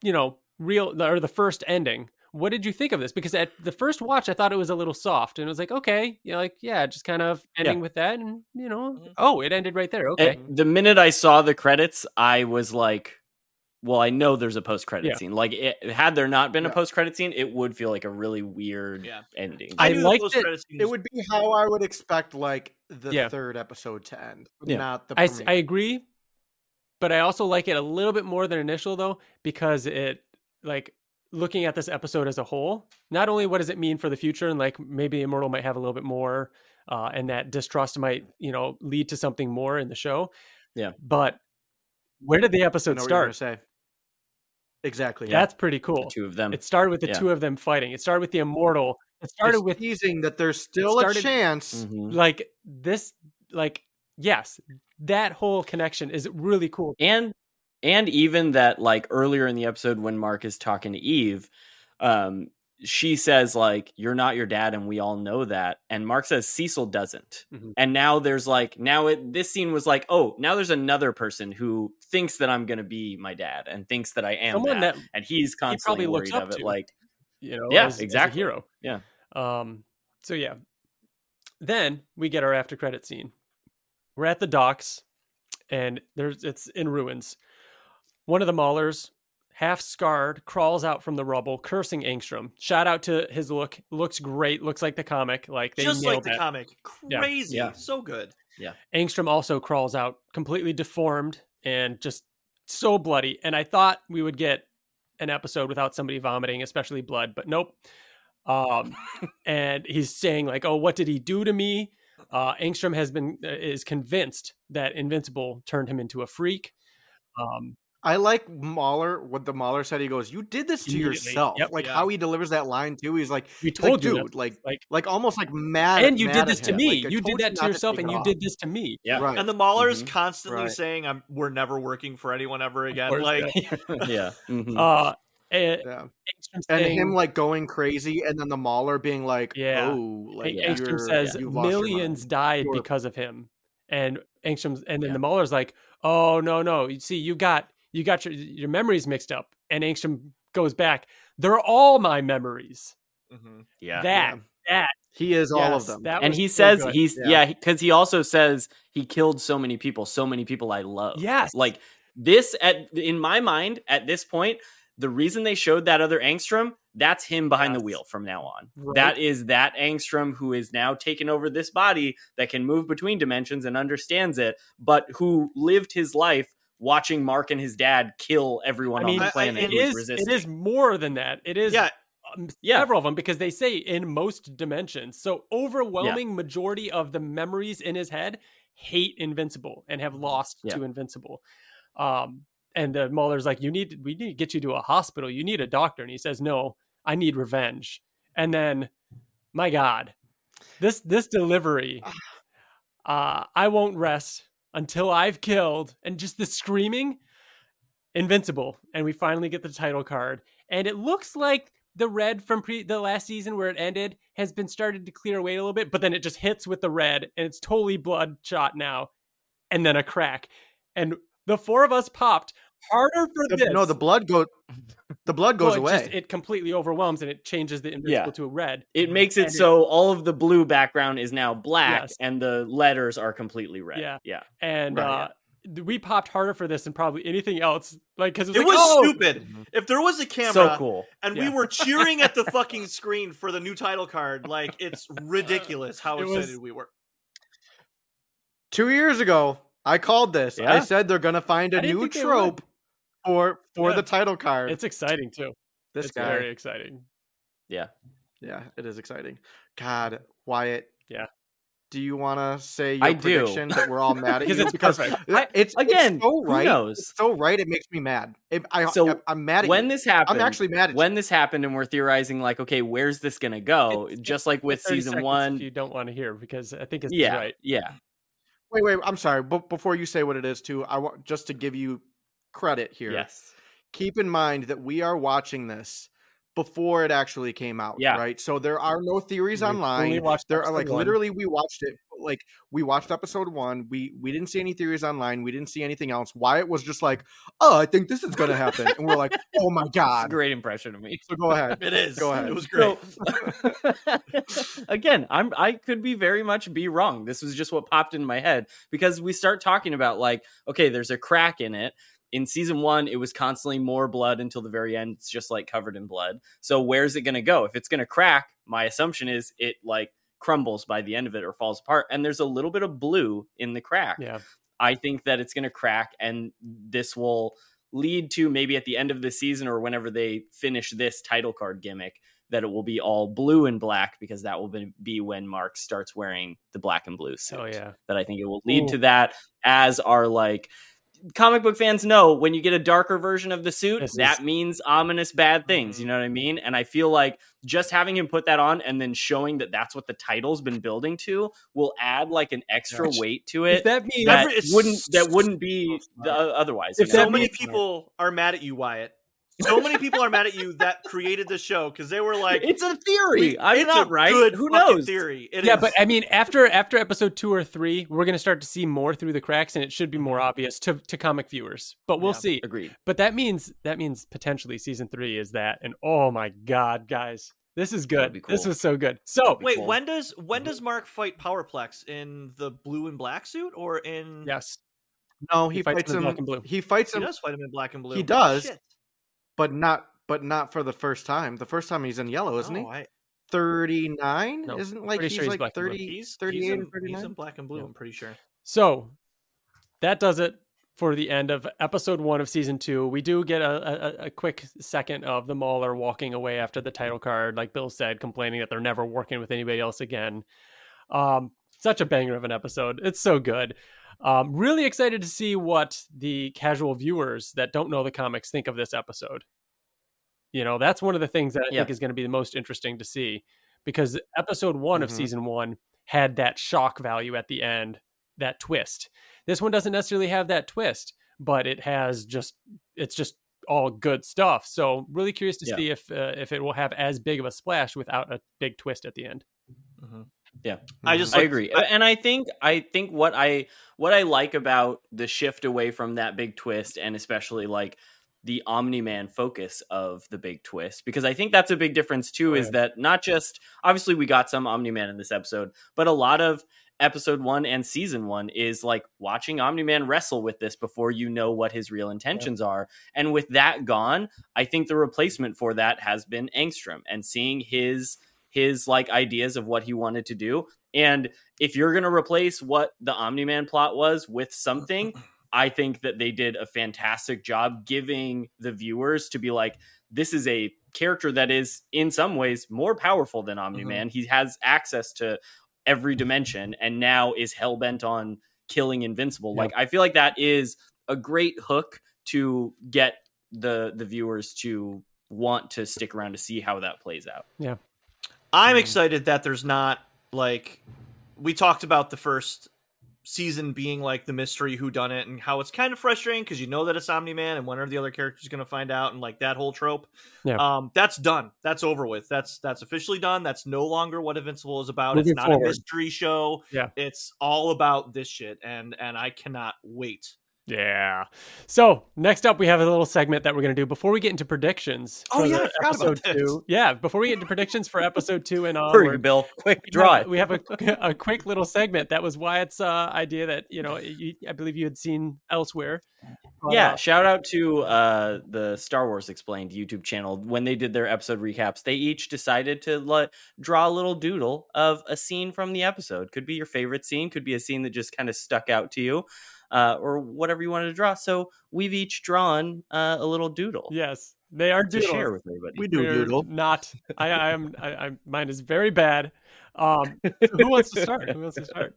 you know real or the first ending what did you think of this because at the first watch I thought it was a little soft and it was like okay you know like yeah just kind of ending yeah. with that and you know mm-hmm. oh it ended right there okay the minute I saw the credits I was like well, I know there's a post credit yeah. scene. Like, it, had there not been yeah. a post credit scene, it would feel like a really weird yeah. ending. I, I like it. It would be how I would expect like the third episode to end, not the. I, I agree, but I also like it a little bit more than initial though because it like looking at this episode as a whole. Not only what does it mean for the future, and like maybe Immortal might have a little bit more, uh, and that distrust might you know lead to something more in the show. Yeah, but where did the episode start? Say Exactly. That's pretty cool. The two of them. It started with the yeah. two of them fighting. It started with the immortal. It started it's with teasing that there's still started, a chance. Mm-hmm. Like this, like yes, that whole connection is really cool. And and even that like earlier in the episode when Mark is talking to Eve, um, she says like you're not your dad and we all know that and mark says cecil doesn't mm-hmm. and now there's like now it this scene was like oh now there's another person who thinks that i'm gonna be my dad and thinks that i am Someone that, that and he's constantly he worried of it to, like you know yeah as, exactly. as hero. Yeah. Um so yeah. Then we get our after credit scene. We're at the docks and there's it's in ruins. One of the maulers half scarred, crawls out from the rubble, cursing Angstrom. Shout out to his look. Looks great. Looks like the comic. Like they just like the that. comic. Crazy. Yeah. So good. Yeah. Angstrom also crawls out completely deformed and just so bloody. And I thought we would get an episode without somebody vomiting, especially blood, but nope. Um, (laughs) and he's saying like, "Oh, what did he do to me?" Uh, Angstrom has been uh, is convinced that Invincible turned him into a freak. Um, I like Mauler. What the Mauler said, he goes, "You did this to yourself." Yep, like yeah. how he delivers that line too. He's like, "We told like, you, dude, like, like, like almost like mad." And you mad did this to him. me. Like, you did that to yourself, and you off. did this to me. Yeah, right. And the Mauler is mm-hmm. constantly right. saying, "I'm we're never working for anyone ever again." Course, like, yeah, (laughs) yeah. Mm-hmm. Uh, and, yeah. and him like going crazy, and then the Mauler being like, "Yeah." Oh, like Angstrom says millions died you're... because of him, and Angstrom, and then yeah. the Mauler's like, "Oh no, no! You see, you got." You got your your memories mixed up. And Angstrom goes back. They're all my memories. Mm-hmm. Yeah, that yeah. that he is yes, all of them. and he says good. he's yeah because yeah, he also says he killed so many people, so many people I love. Yes, like this at in my mind at this point. The reason they showed that other Angstrom, that's him behind yes. the wheel from now on. Right. That is that Angstrom who is now taken over this body that can move between dimensions and understands it, but who lived his life watching Mark and his dad kill everyone I mean, on the planet. I, it is. It is more than that. It is. Yeah. Um, yeah. several of them because they say in most dimensions. So overwhelming yeah. majority of the memories in his head hate Invincible and have lost yeah. to Invincible. Um, and the Mauler's like, "You need, we need to get you to a hospital. You need a doctor." And he says, "No, I need revenge." And then, my God, this this delivery, (sighs) uh, I won't rest until I've killed, and just the screaming, invincible. And we finally get the title card, and it looks like the red from pre the last season where it ended has been started to clear away a little bit, but then it just hits with the red, and it's totally bloodshot now, and then a crack, and the four of us popped harder for the, this. No, the blood goes. The blood goes well, it away. Just, it completely overwhelms and it changes the invisible yeah. to a red. It makes it and so it, all of the blue background is now black yes. and the letters are completely red. Yeah, yeah. And right, uh, yeah. we popped harder for this than probably anything else. Like because it was, it like, was oh! stupid. If there was a camera, so cool, and yeah. we were cheering at the (laughs) fucking screen for the new title card, like it's ridiculous how excited was, we were. Two years ago, I called this. I said they're gonna find a new trope for for yeah. the title card. It's exciting too. This it's guy. very exciting. Yeah. Yeah, it is exciting. God, Wyatt, Yeah. Do you want to say your I do. prediction that we're all mad (laughs) at Because you? it's because perfect. it- it's again, it's so who right. knows? It's so right. It makes me mad. It, I, So, I'm mad at when you. this happened, I'm actually mad at when this happened, and we're theorizing like, okay, where's this gonna go? It's- Just like with season one, If you don't want to hear, because I think it's yeah, right. yeah, Wait, wait. I'm sorry. But before you say what it is, too, I want just to give you credit here. yes, Keep in mind that we are watching this before it actually came out. Yeah. Right. So there are no theories We online. watched There are like one. literally we watched it. Like we watched episode one. We we didn't see any theories online. We didn't see anything else. Wyatt was just like, oh, I think this is gonna happen, and we're like, oh my (laughs) god. great impression of me. So go ahead. (laughs) It is. Go ahead. It was great. So, (laughs) again, I'm I could be very much be wrong. This was just what popped in my head because we start talking about like, okay, there's a crack in it. In season one, it was constantly more blood until the very end. It's just like covered in blood. So where's it gonna go? If it's gonna crack, my assumption is it like crumbles by the end of it or falls apart. And there's a little bit of blue in the crack. Yeah. I think that it's going to crack, and this will lead to maybe at the end of the season or whenever they finish this title card gimmick that it will be all blue and black because that will be- be when Mark starts wearing the black and blue suit. Oh yeah. That I think it will lead Ooh. to that as our like comic book fans know when you get a darker version of the suit This that is- means ominous bad things mm-hmm. you know what i mean and i feel like just having him put that on and then showing that that's what the title's been building to will add like an extra Gosh. weight to If it that means that Every- wouldn't that wouldn't be the, otherwise If you know? so many people are mad at you, Wyatt. So many people are mad at you that created the show because they were like, it's a theory i'm it's not a right good who knows Theory. It yeah, is- but I mean, after after episode two or three, we're gonna start to see more through the cracks, and it should be more mm-hmm. obvious to to comic viewers. But we'll Yeah, see. agreed But that means that means potentially season three is that. And oh my god, guys, this is good. be This was so good. So wait, cool. when does when mm-hmm. does Mark fight Powerplex in the blue and black suit or in? yes, No, he, He fights fights, him in black and blue. He fights he him, does fight him in black and blue. He does. Shit. But not but not for the first time. The first time he's in yellow, isn't Oh, he? I, 39? No, Isn't like he's sure he's like black 30, he's 38 he's or in, he's in black and blue. Yeah. I'm pretty sure. So that does it for the end of episode one of season two. We do get a, a, a quick second of the Mauler walking away after the title card, like Bill said, complaining that they're never working with anybody else again. Um, such a banger of an episode. It's so good. Um, really excited to see what the casual viewers that don't know the comics think of this episode. You know, that's one of the things that I Yeah. think is going to be the most interesting to see because episode one of Mhm. season one had that shock value at the end, that twist. This one doesn't necessarily have that twist, but it has just it's just all good stuff. So really curious to Yeah. see if uh, if it will have as big of a splash without a big twist at the end. I mm-hmm. just I like- agree, and I think I think what I what I like about the shift away from that big twist, and especially like the Omni Man focus of the big twist, because I think that's a big difference too. Oh, is yeah. that not just obviously we got some Omni Man in this episode, but a lot of episode one and season one is like watching Omni Man wrestle with this before you know what his real intentions are. And with that gone, I think the replacement for that has been Angstrom and seeing his his like ideas of what he wanted to do. And if you're going to replace what the Omni Man plot was with something, I think that they did a fantastic job giving the viewers to be like, this is a character that is in some ways more powerful than Omni Man. Mm-hmm. He has access to every dimension and now is hell bent on killing Invincible. Yeah. Like, I feel like that is a great hook to get the the viewers to want to stick around to see how that plays out. I'm Mhm. excited that there's not like we talked about the first season being like the mystery who done it and how it's kind of frustrating because you know that it's Omni Man and when are the other characters going to find out and like that whole trope. Yeah. Um, that's done. That's over with. That's that's officially done. That's no longer what Invincible is about. Moving it's not forward. a mystery show. Yeah. It's all about this shit and and I cannot wait. Yeah. So next up, we have a little segment that we're going to do before we get into predictions. Oh, yeah, the I forgot about episode two. Yeah, before we get into predictions for episode two and on. (laughs) Hurry, Bill. Quick, we draw have- it. We have a, a quick little segment that was Wyatt's uh, idea that you know you, I believe you had seen elsewhere. Yeah, uh, shout out to uh, the Star Wars Explained YouTube channel. When they did their episode recaps, they each decided to let, draw a little doodle of a scene from the episode. Could be your favorite scene, could be a scene that just kind of stuck out to you, uh, or whatever you wanted to draw. So we've each drawn uh, a little doodle. yes. They are doodles. share with everybody. We do We're doodle. Not. (laughs) I, I am. I, I, mine is very bad. Um, who wants to start? Who wants to start?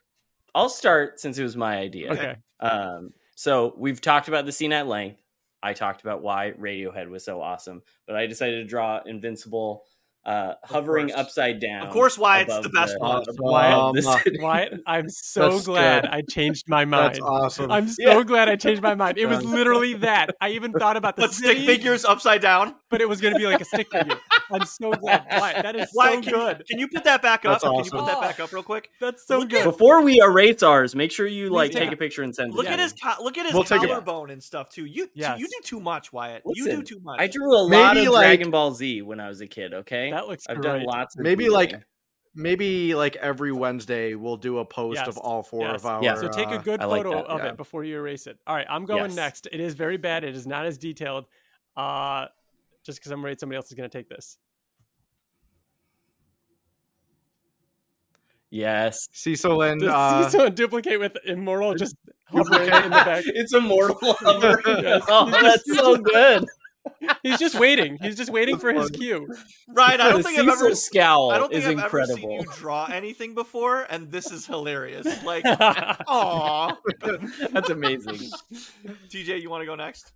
(laughs) I'll start since it was my idea. Okay. Um, so we've talked about the scene at length. I talked about why Radiohead was so awesome, but I decided to draw Invincible uh, hovering course. upside down. Of course, why it's above the best one. above Wyatt, the. Wyatt, I'm (laughs) so That's glad good. I changed my (laughs) mind. That's awesome. I'm so Yeah. glad I changed my mind. (laughs) It was literally that. I even thought about the But stick figures upside down. but it was going to be like a stick figure. I'm so glad. Wyatt, that is Why? so can, good. can you put that back up? That's Can you put that back up real quick? That's so Look good. Before we erase ours, make sure you like do. take a picture and send it. Look to at his co- look at his We'll collarbone and stuff too. You Yes. you do too much, Wyatt. you do too much. I drew a lot Maybe, of like- Dragon Ball Z when I was a kid. Okay, That looks I've great. done lots. Of Maybe doodling. like maybe like every Wednesday we'll do a post Yes. of all four Yes. of our. Yeah. So take a uh, good I like photo that, of yeah. it before you erase it. All right, I'm going Yes. next. It is very bad. It is not as detailed. Uh, just because I'm worried somebody else is going to take this. yes, Cecil and Does uh, Cecil duplicate with Immortal just hovering in the back? (laughs) it's immortal. (laughs) Yes. oh, that's so good. He's just waiting. He's just waiting for his cue. Ryan, I (laughs) don't think I've ever scowl I don't think is I've ever seen incredible. you draw anything before, and this is hilarious. (laughs) Like, (laughs) aw. That's amazing. TJ, you want to go next?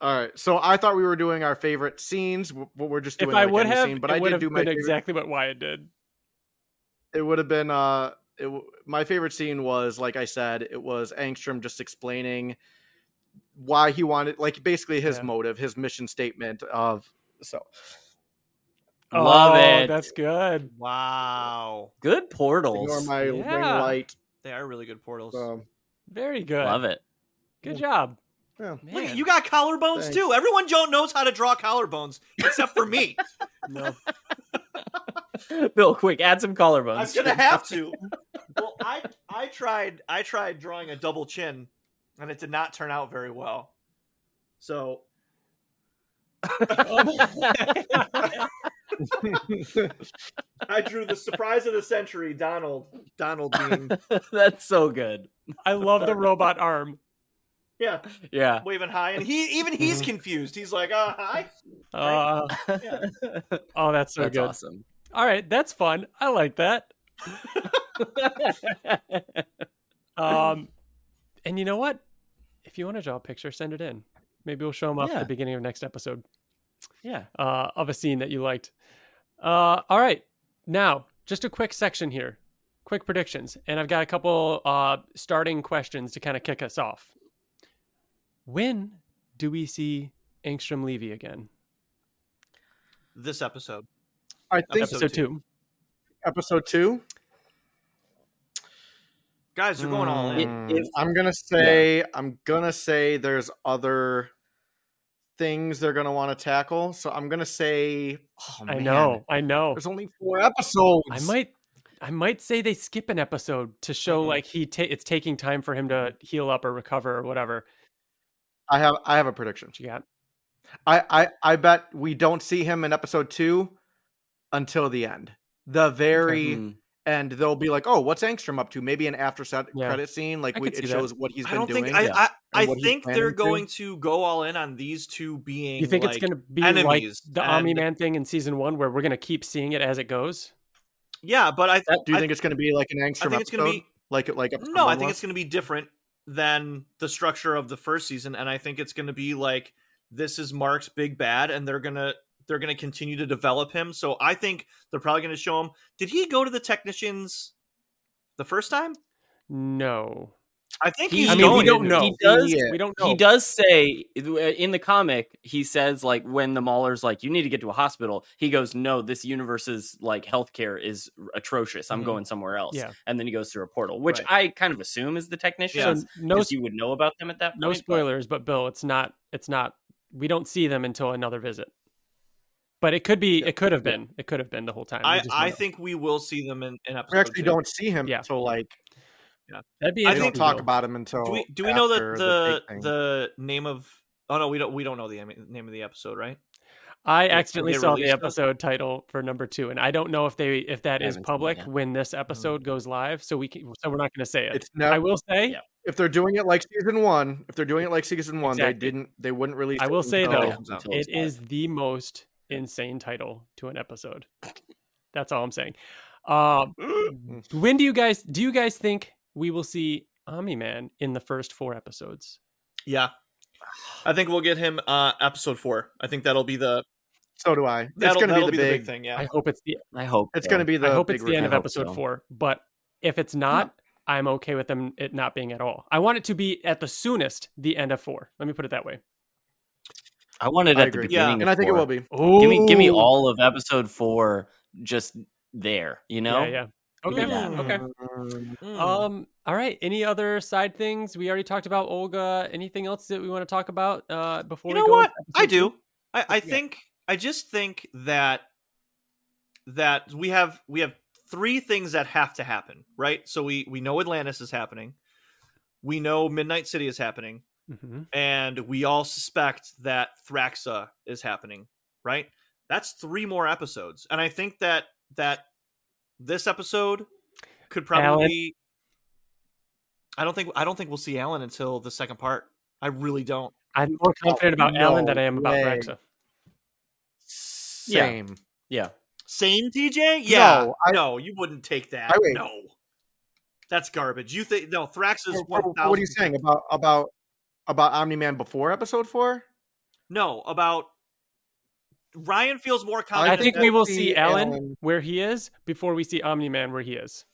all right. So I thought we were doing our favorite scenes. What we're just doing. if doing. I like would have, scene, but it I would did have do my been favorite- exactly what Wyatt did. it would have been uh it, w- my favorite scene was like i said it was angstrom just explaining why he wanted like basically his Yeah. motive his mission statement of so Love oh, it. That's good. Wow, Good portals. ignore my ring Yeah. light they are really good portals. um, Very good. Love it. Good job. yeah. Look, Man. you got collarbones Thanks. too. Everyone Joe knows how to draw collarbones, except for me. (laughs) No. Bill, quick, add some collarbones. I'm gonna have to. (laughs) Well, I I tried I tried drawing a double chin, and it did not turn out very well. So (laughs) I drew the surprise of the century, Donald. Donald being (laughs) That's so good. I love the robot arm. yeah Yeah. waving high, and he even he's confused. He's like, uh, hi. Uh, (laughs) oh, that's so That's good. awesome. All right, that's fun. I like that. Um, and you know what? If you want to draw a picture, send it in. Maybe we'll show them off at the beginning of next episode yeah. uh, of a scene that you liked. Uh, all right, now just a quick section here, quick predictions, and I've got a couple uh, starting questions to kind of kick us off. When do we see Angstrom Levy again? This episode. i think Episode Episode two. episode two Guys, you're going all in. Mm, if- i'm gonna say i'm gonna say there's other things they're gonna want to tackle so i'm gonna say oh, I know, I know. there's only four episodes I might, I might say they skip an episode to show Mm-hmm. Mhm. like he ta- it's taking time for him to heal up or recover or whatever. i have i have a prediction What you got? I, I I bet we don't see him in episode two until the end. The very Mm. End, they'll be like, "Oh, what's Angstrom up to?" Maybe an after set Yeah. credit scene, like we, it see that. shows what he's I been don't doing. think I Yeah. I, I And think they're planning to. going to go all in on these two being. You think it's going to be like enemies, the Omni Man thing in season one, where we're going to keep seeing it as it goes? Yeah, but I Do you I- think it's going to be like an Angstrom I think it's episode? going to be like like episode no. I think was? it's going to be different than the structure of the first season, and I think it's going to be like this is Mark's big bad, and they're gonna they're gonna continue to develop him. So I think they're probably going to show him. Did he go to the technicians the first time? No, I think He- he's I mean, we going don't to. know. He does. Yeah. we don't know. He does say in the comic, he says like when the Mauler's like, you need to get to a hospital. He goes, no, this universe's like healthcare is atrocious. I'm Mhm. going somewhere else. Yeah. And then he goes through a portal, which Right. I kind of assume is the technician. So Yeah. no, you would know about them at that point. no but- spoilers, but Bill, it's not. It's not. We don't see them until another visit. But it could be. It could have been. It could have been the whole time. I I think we will see them in, in episode. We actually two. don't see him Yeah. until like that'd be. I think- don't talk Bill. about him until. Do we do we know that after the the name of? Oh no, we don't. We don't know the name name of the episode, right? I accidentally saw the released them? episode title for number two, and I don't know if they if that I is haven't seen it public yet. when this hmm. episode goes live. So we can, so we're not going to say it. it's never I will say Yeah. if they're doing it like season one, if they're doing it like season one, Exactly. they didn't. They wouldn't release. I it will say though, it it's the most insane title to an episode. That's all I'm saying. Um, when do you guys do you guys think we will see Omni Man in the first four episodes? Yeah. I think we'll get him uh episode four. I think that'll be the So do I. It's that'll, going to be that'll the big. thing. Yeah. I hope it's the I hope It's so. going to be the. I hope it's the end of episode so. four. But if it's not, I'm okay with them it not being at all. I want it to be at the soonest the end of four. Let me put it that way. I want it I at the agree. Yeah, beginning, and I think it will be. Oh, Give me, give me all of episode four, just there. You know, Yeah, yeah. Okay. me. Okay. Mm. Um. All right. Any other side things? We already talked about Olga. Anything else that we want to talk about uh, before you we know go? what? I do. I, I Yeah. think I just think that that we have we have three things that have to happen, right? So we we know Atlantis is happening. We know Midnight City is happening. Mhm. and we all suspect that Thraxa is happening, right? That's three more episodes, and I think that that this episode could probably. Alan? Be, I don't think I don't think we'll see Alan until the second part. I really don't. I'm more confident about Alan than I am about way. Thraxa. Same. yeah. Same TJ? Yeah. No, I- no, you wouldn't take that. I- wait. no. That's garbage. You think no, Thrax is So, one what are you saying about about about Omni Man before episode four? No, about Ryan feels more confident. I think we will see see Alan, Alan- where he is before we see Omni Man where he is.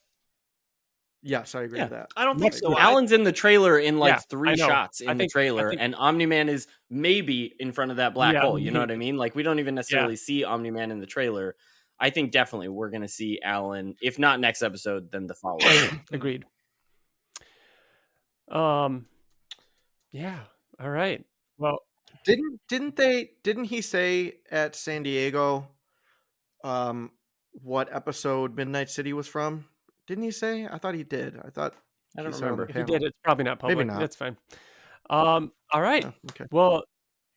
Yes, I agree Yeah. with that. I don't think Next so. Alan's in the trailer in like Yeah, three shots in I the trailer, think- and Omni Man is maybe in front of that black Yeah. hole. You know what I mean? Like we don't even necessarily Yeah. see Omni Man in the trailer. I think definitely we're gonna see Alan, if not next episode, then the following. (coughs) Agreed. Um. Yeah. All right. Well, Didn't didn't they didn't he say at San Diego um what episode Midnight City was from? Didn't he say? I thought he did. I thought I don't he said on the remember. if you panel. did, it's probably not public. Maybe public. not. That's fine. Um. All right. Oh, okay. Well,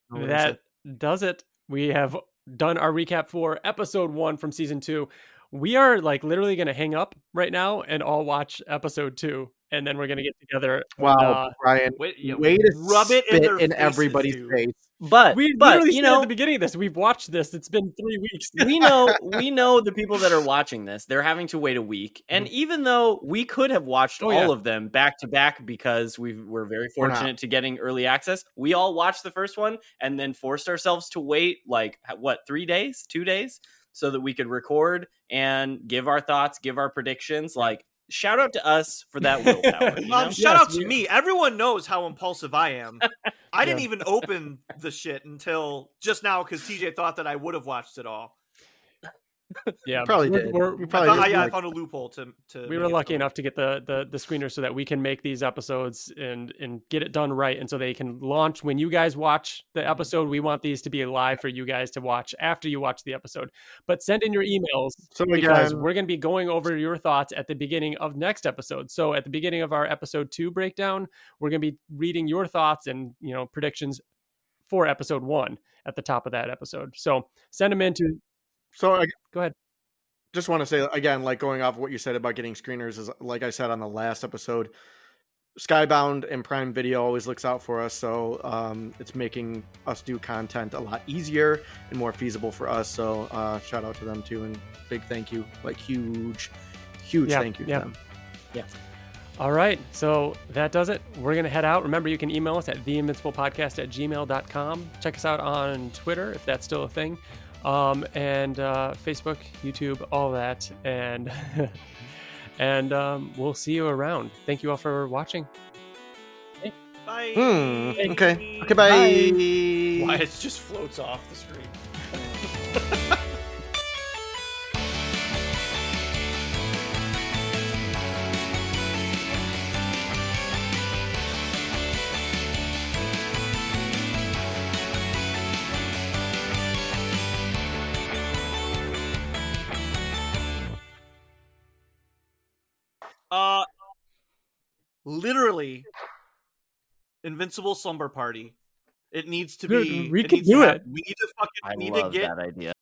No worries. that does it. We have done our recap for episode one from season two. We are like literally going to hang up right now and all watch episode two, and then we're going to get together. Wow, uh, Brian. Wait, yeah, way to rub it in in faces, everybody's dude. face. But We but you said at know the beginning of this. We've watched this. It's been three weeks. we know we know the people that are watching this they're having to wait a week and even though we could have watched Oh, all yeah. of them back to back because we were very fortunate to getting early access we all watched the first one and then forced ourselves to wait like what three days two days so that we could record and give our thoughts give our predictions like shout out to us for that willpower (laughs) you know? Um, shout Yes, out to we- me. Everyone knows how impulsive I am. I didn't Yeah. even open the shit until just now because TJ thought that I would have watched it all. Yeah, Probably we're- did. we're- You I, probably thought, did, I, yeah, I found a loophole to. to we were lucky enough to get the, the the screener so that we can make these episodes and and get it done right and so they can launch when you guys watch the Mm-hmm. episode we want these to be live for you guys to watch after you watch the episode but send in your emails So because again, we're going to be going over your thoughts at the beginning of next episode so at the beginning of our episode 2 breakdown we're going to be reading your thoughts and you know predictions for episode 1 at the top of that episode so send them into so I go ahead just want to say again, like going off what you said about getting screeners is like I said on the last episode. Skybound and Prime Video always looks out for us, so um, it's making us do content a lot easier and more feasible for us. So uh, shout out to them too, and big thank you, like huge, huge Yeah, thank you yeah. to them. Yeah. All right. So that does it. We're going to head out. Remember, you can email us at theinvinciblepodcast at gmail.com. Check us out on Twitter if that's still a thing, um, and uh, Facebook, YouTube, all that. And (laughs) and um, we'll see you around. Thank you all for watching. Bye. Hmm. Okay. Okay. Bye. Why it just floats off the screen. Literally, Invincible Slumber Party. It needs to Dude, be. we it could needs to do it. We need to fucking i need love to get that idea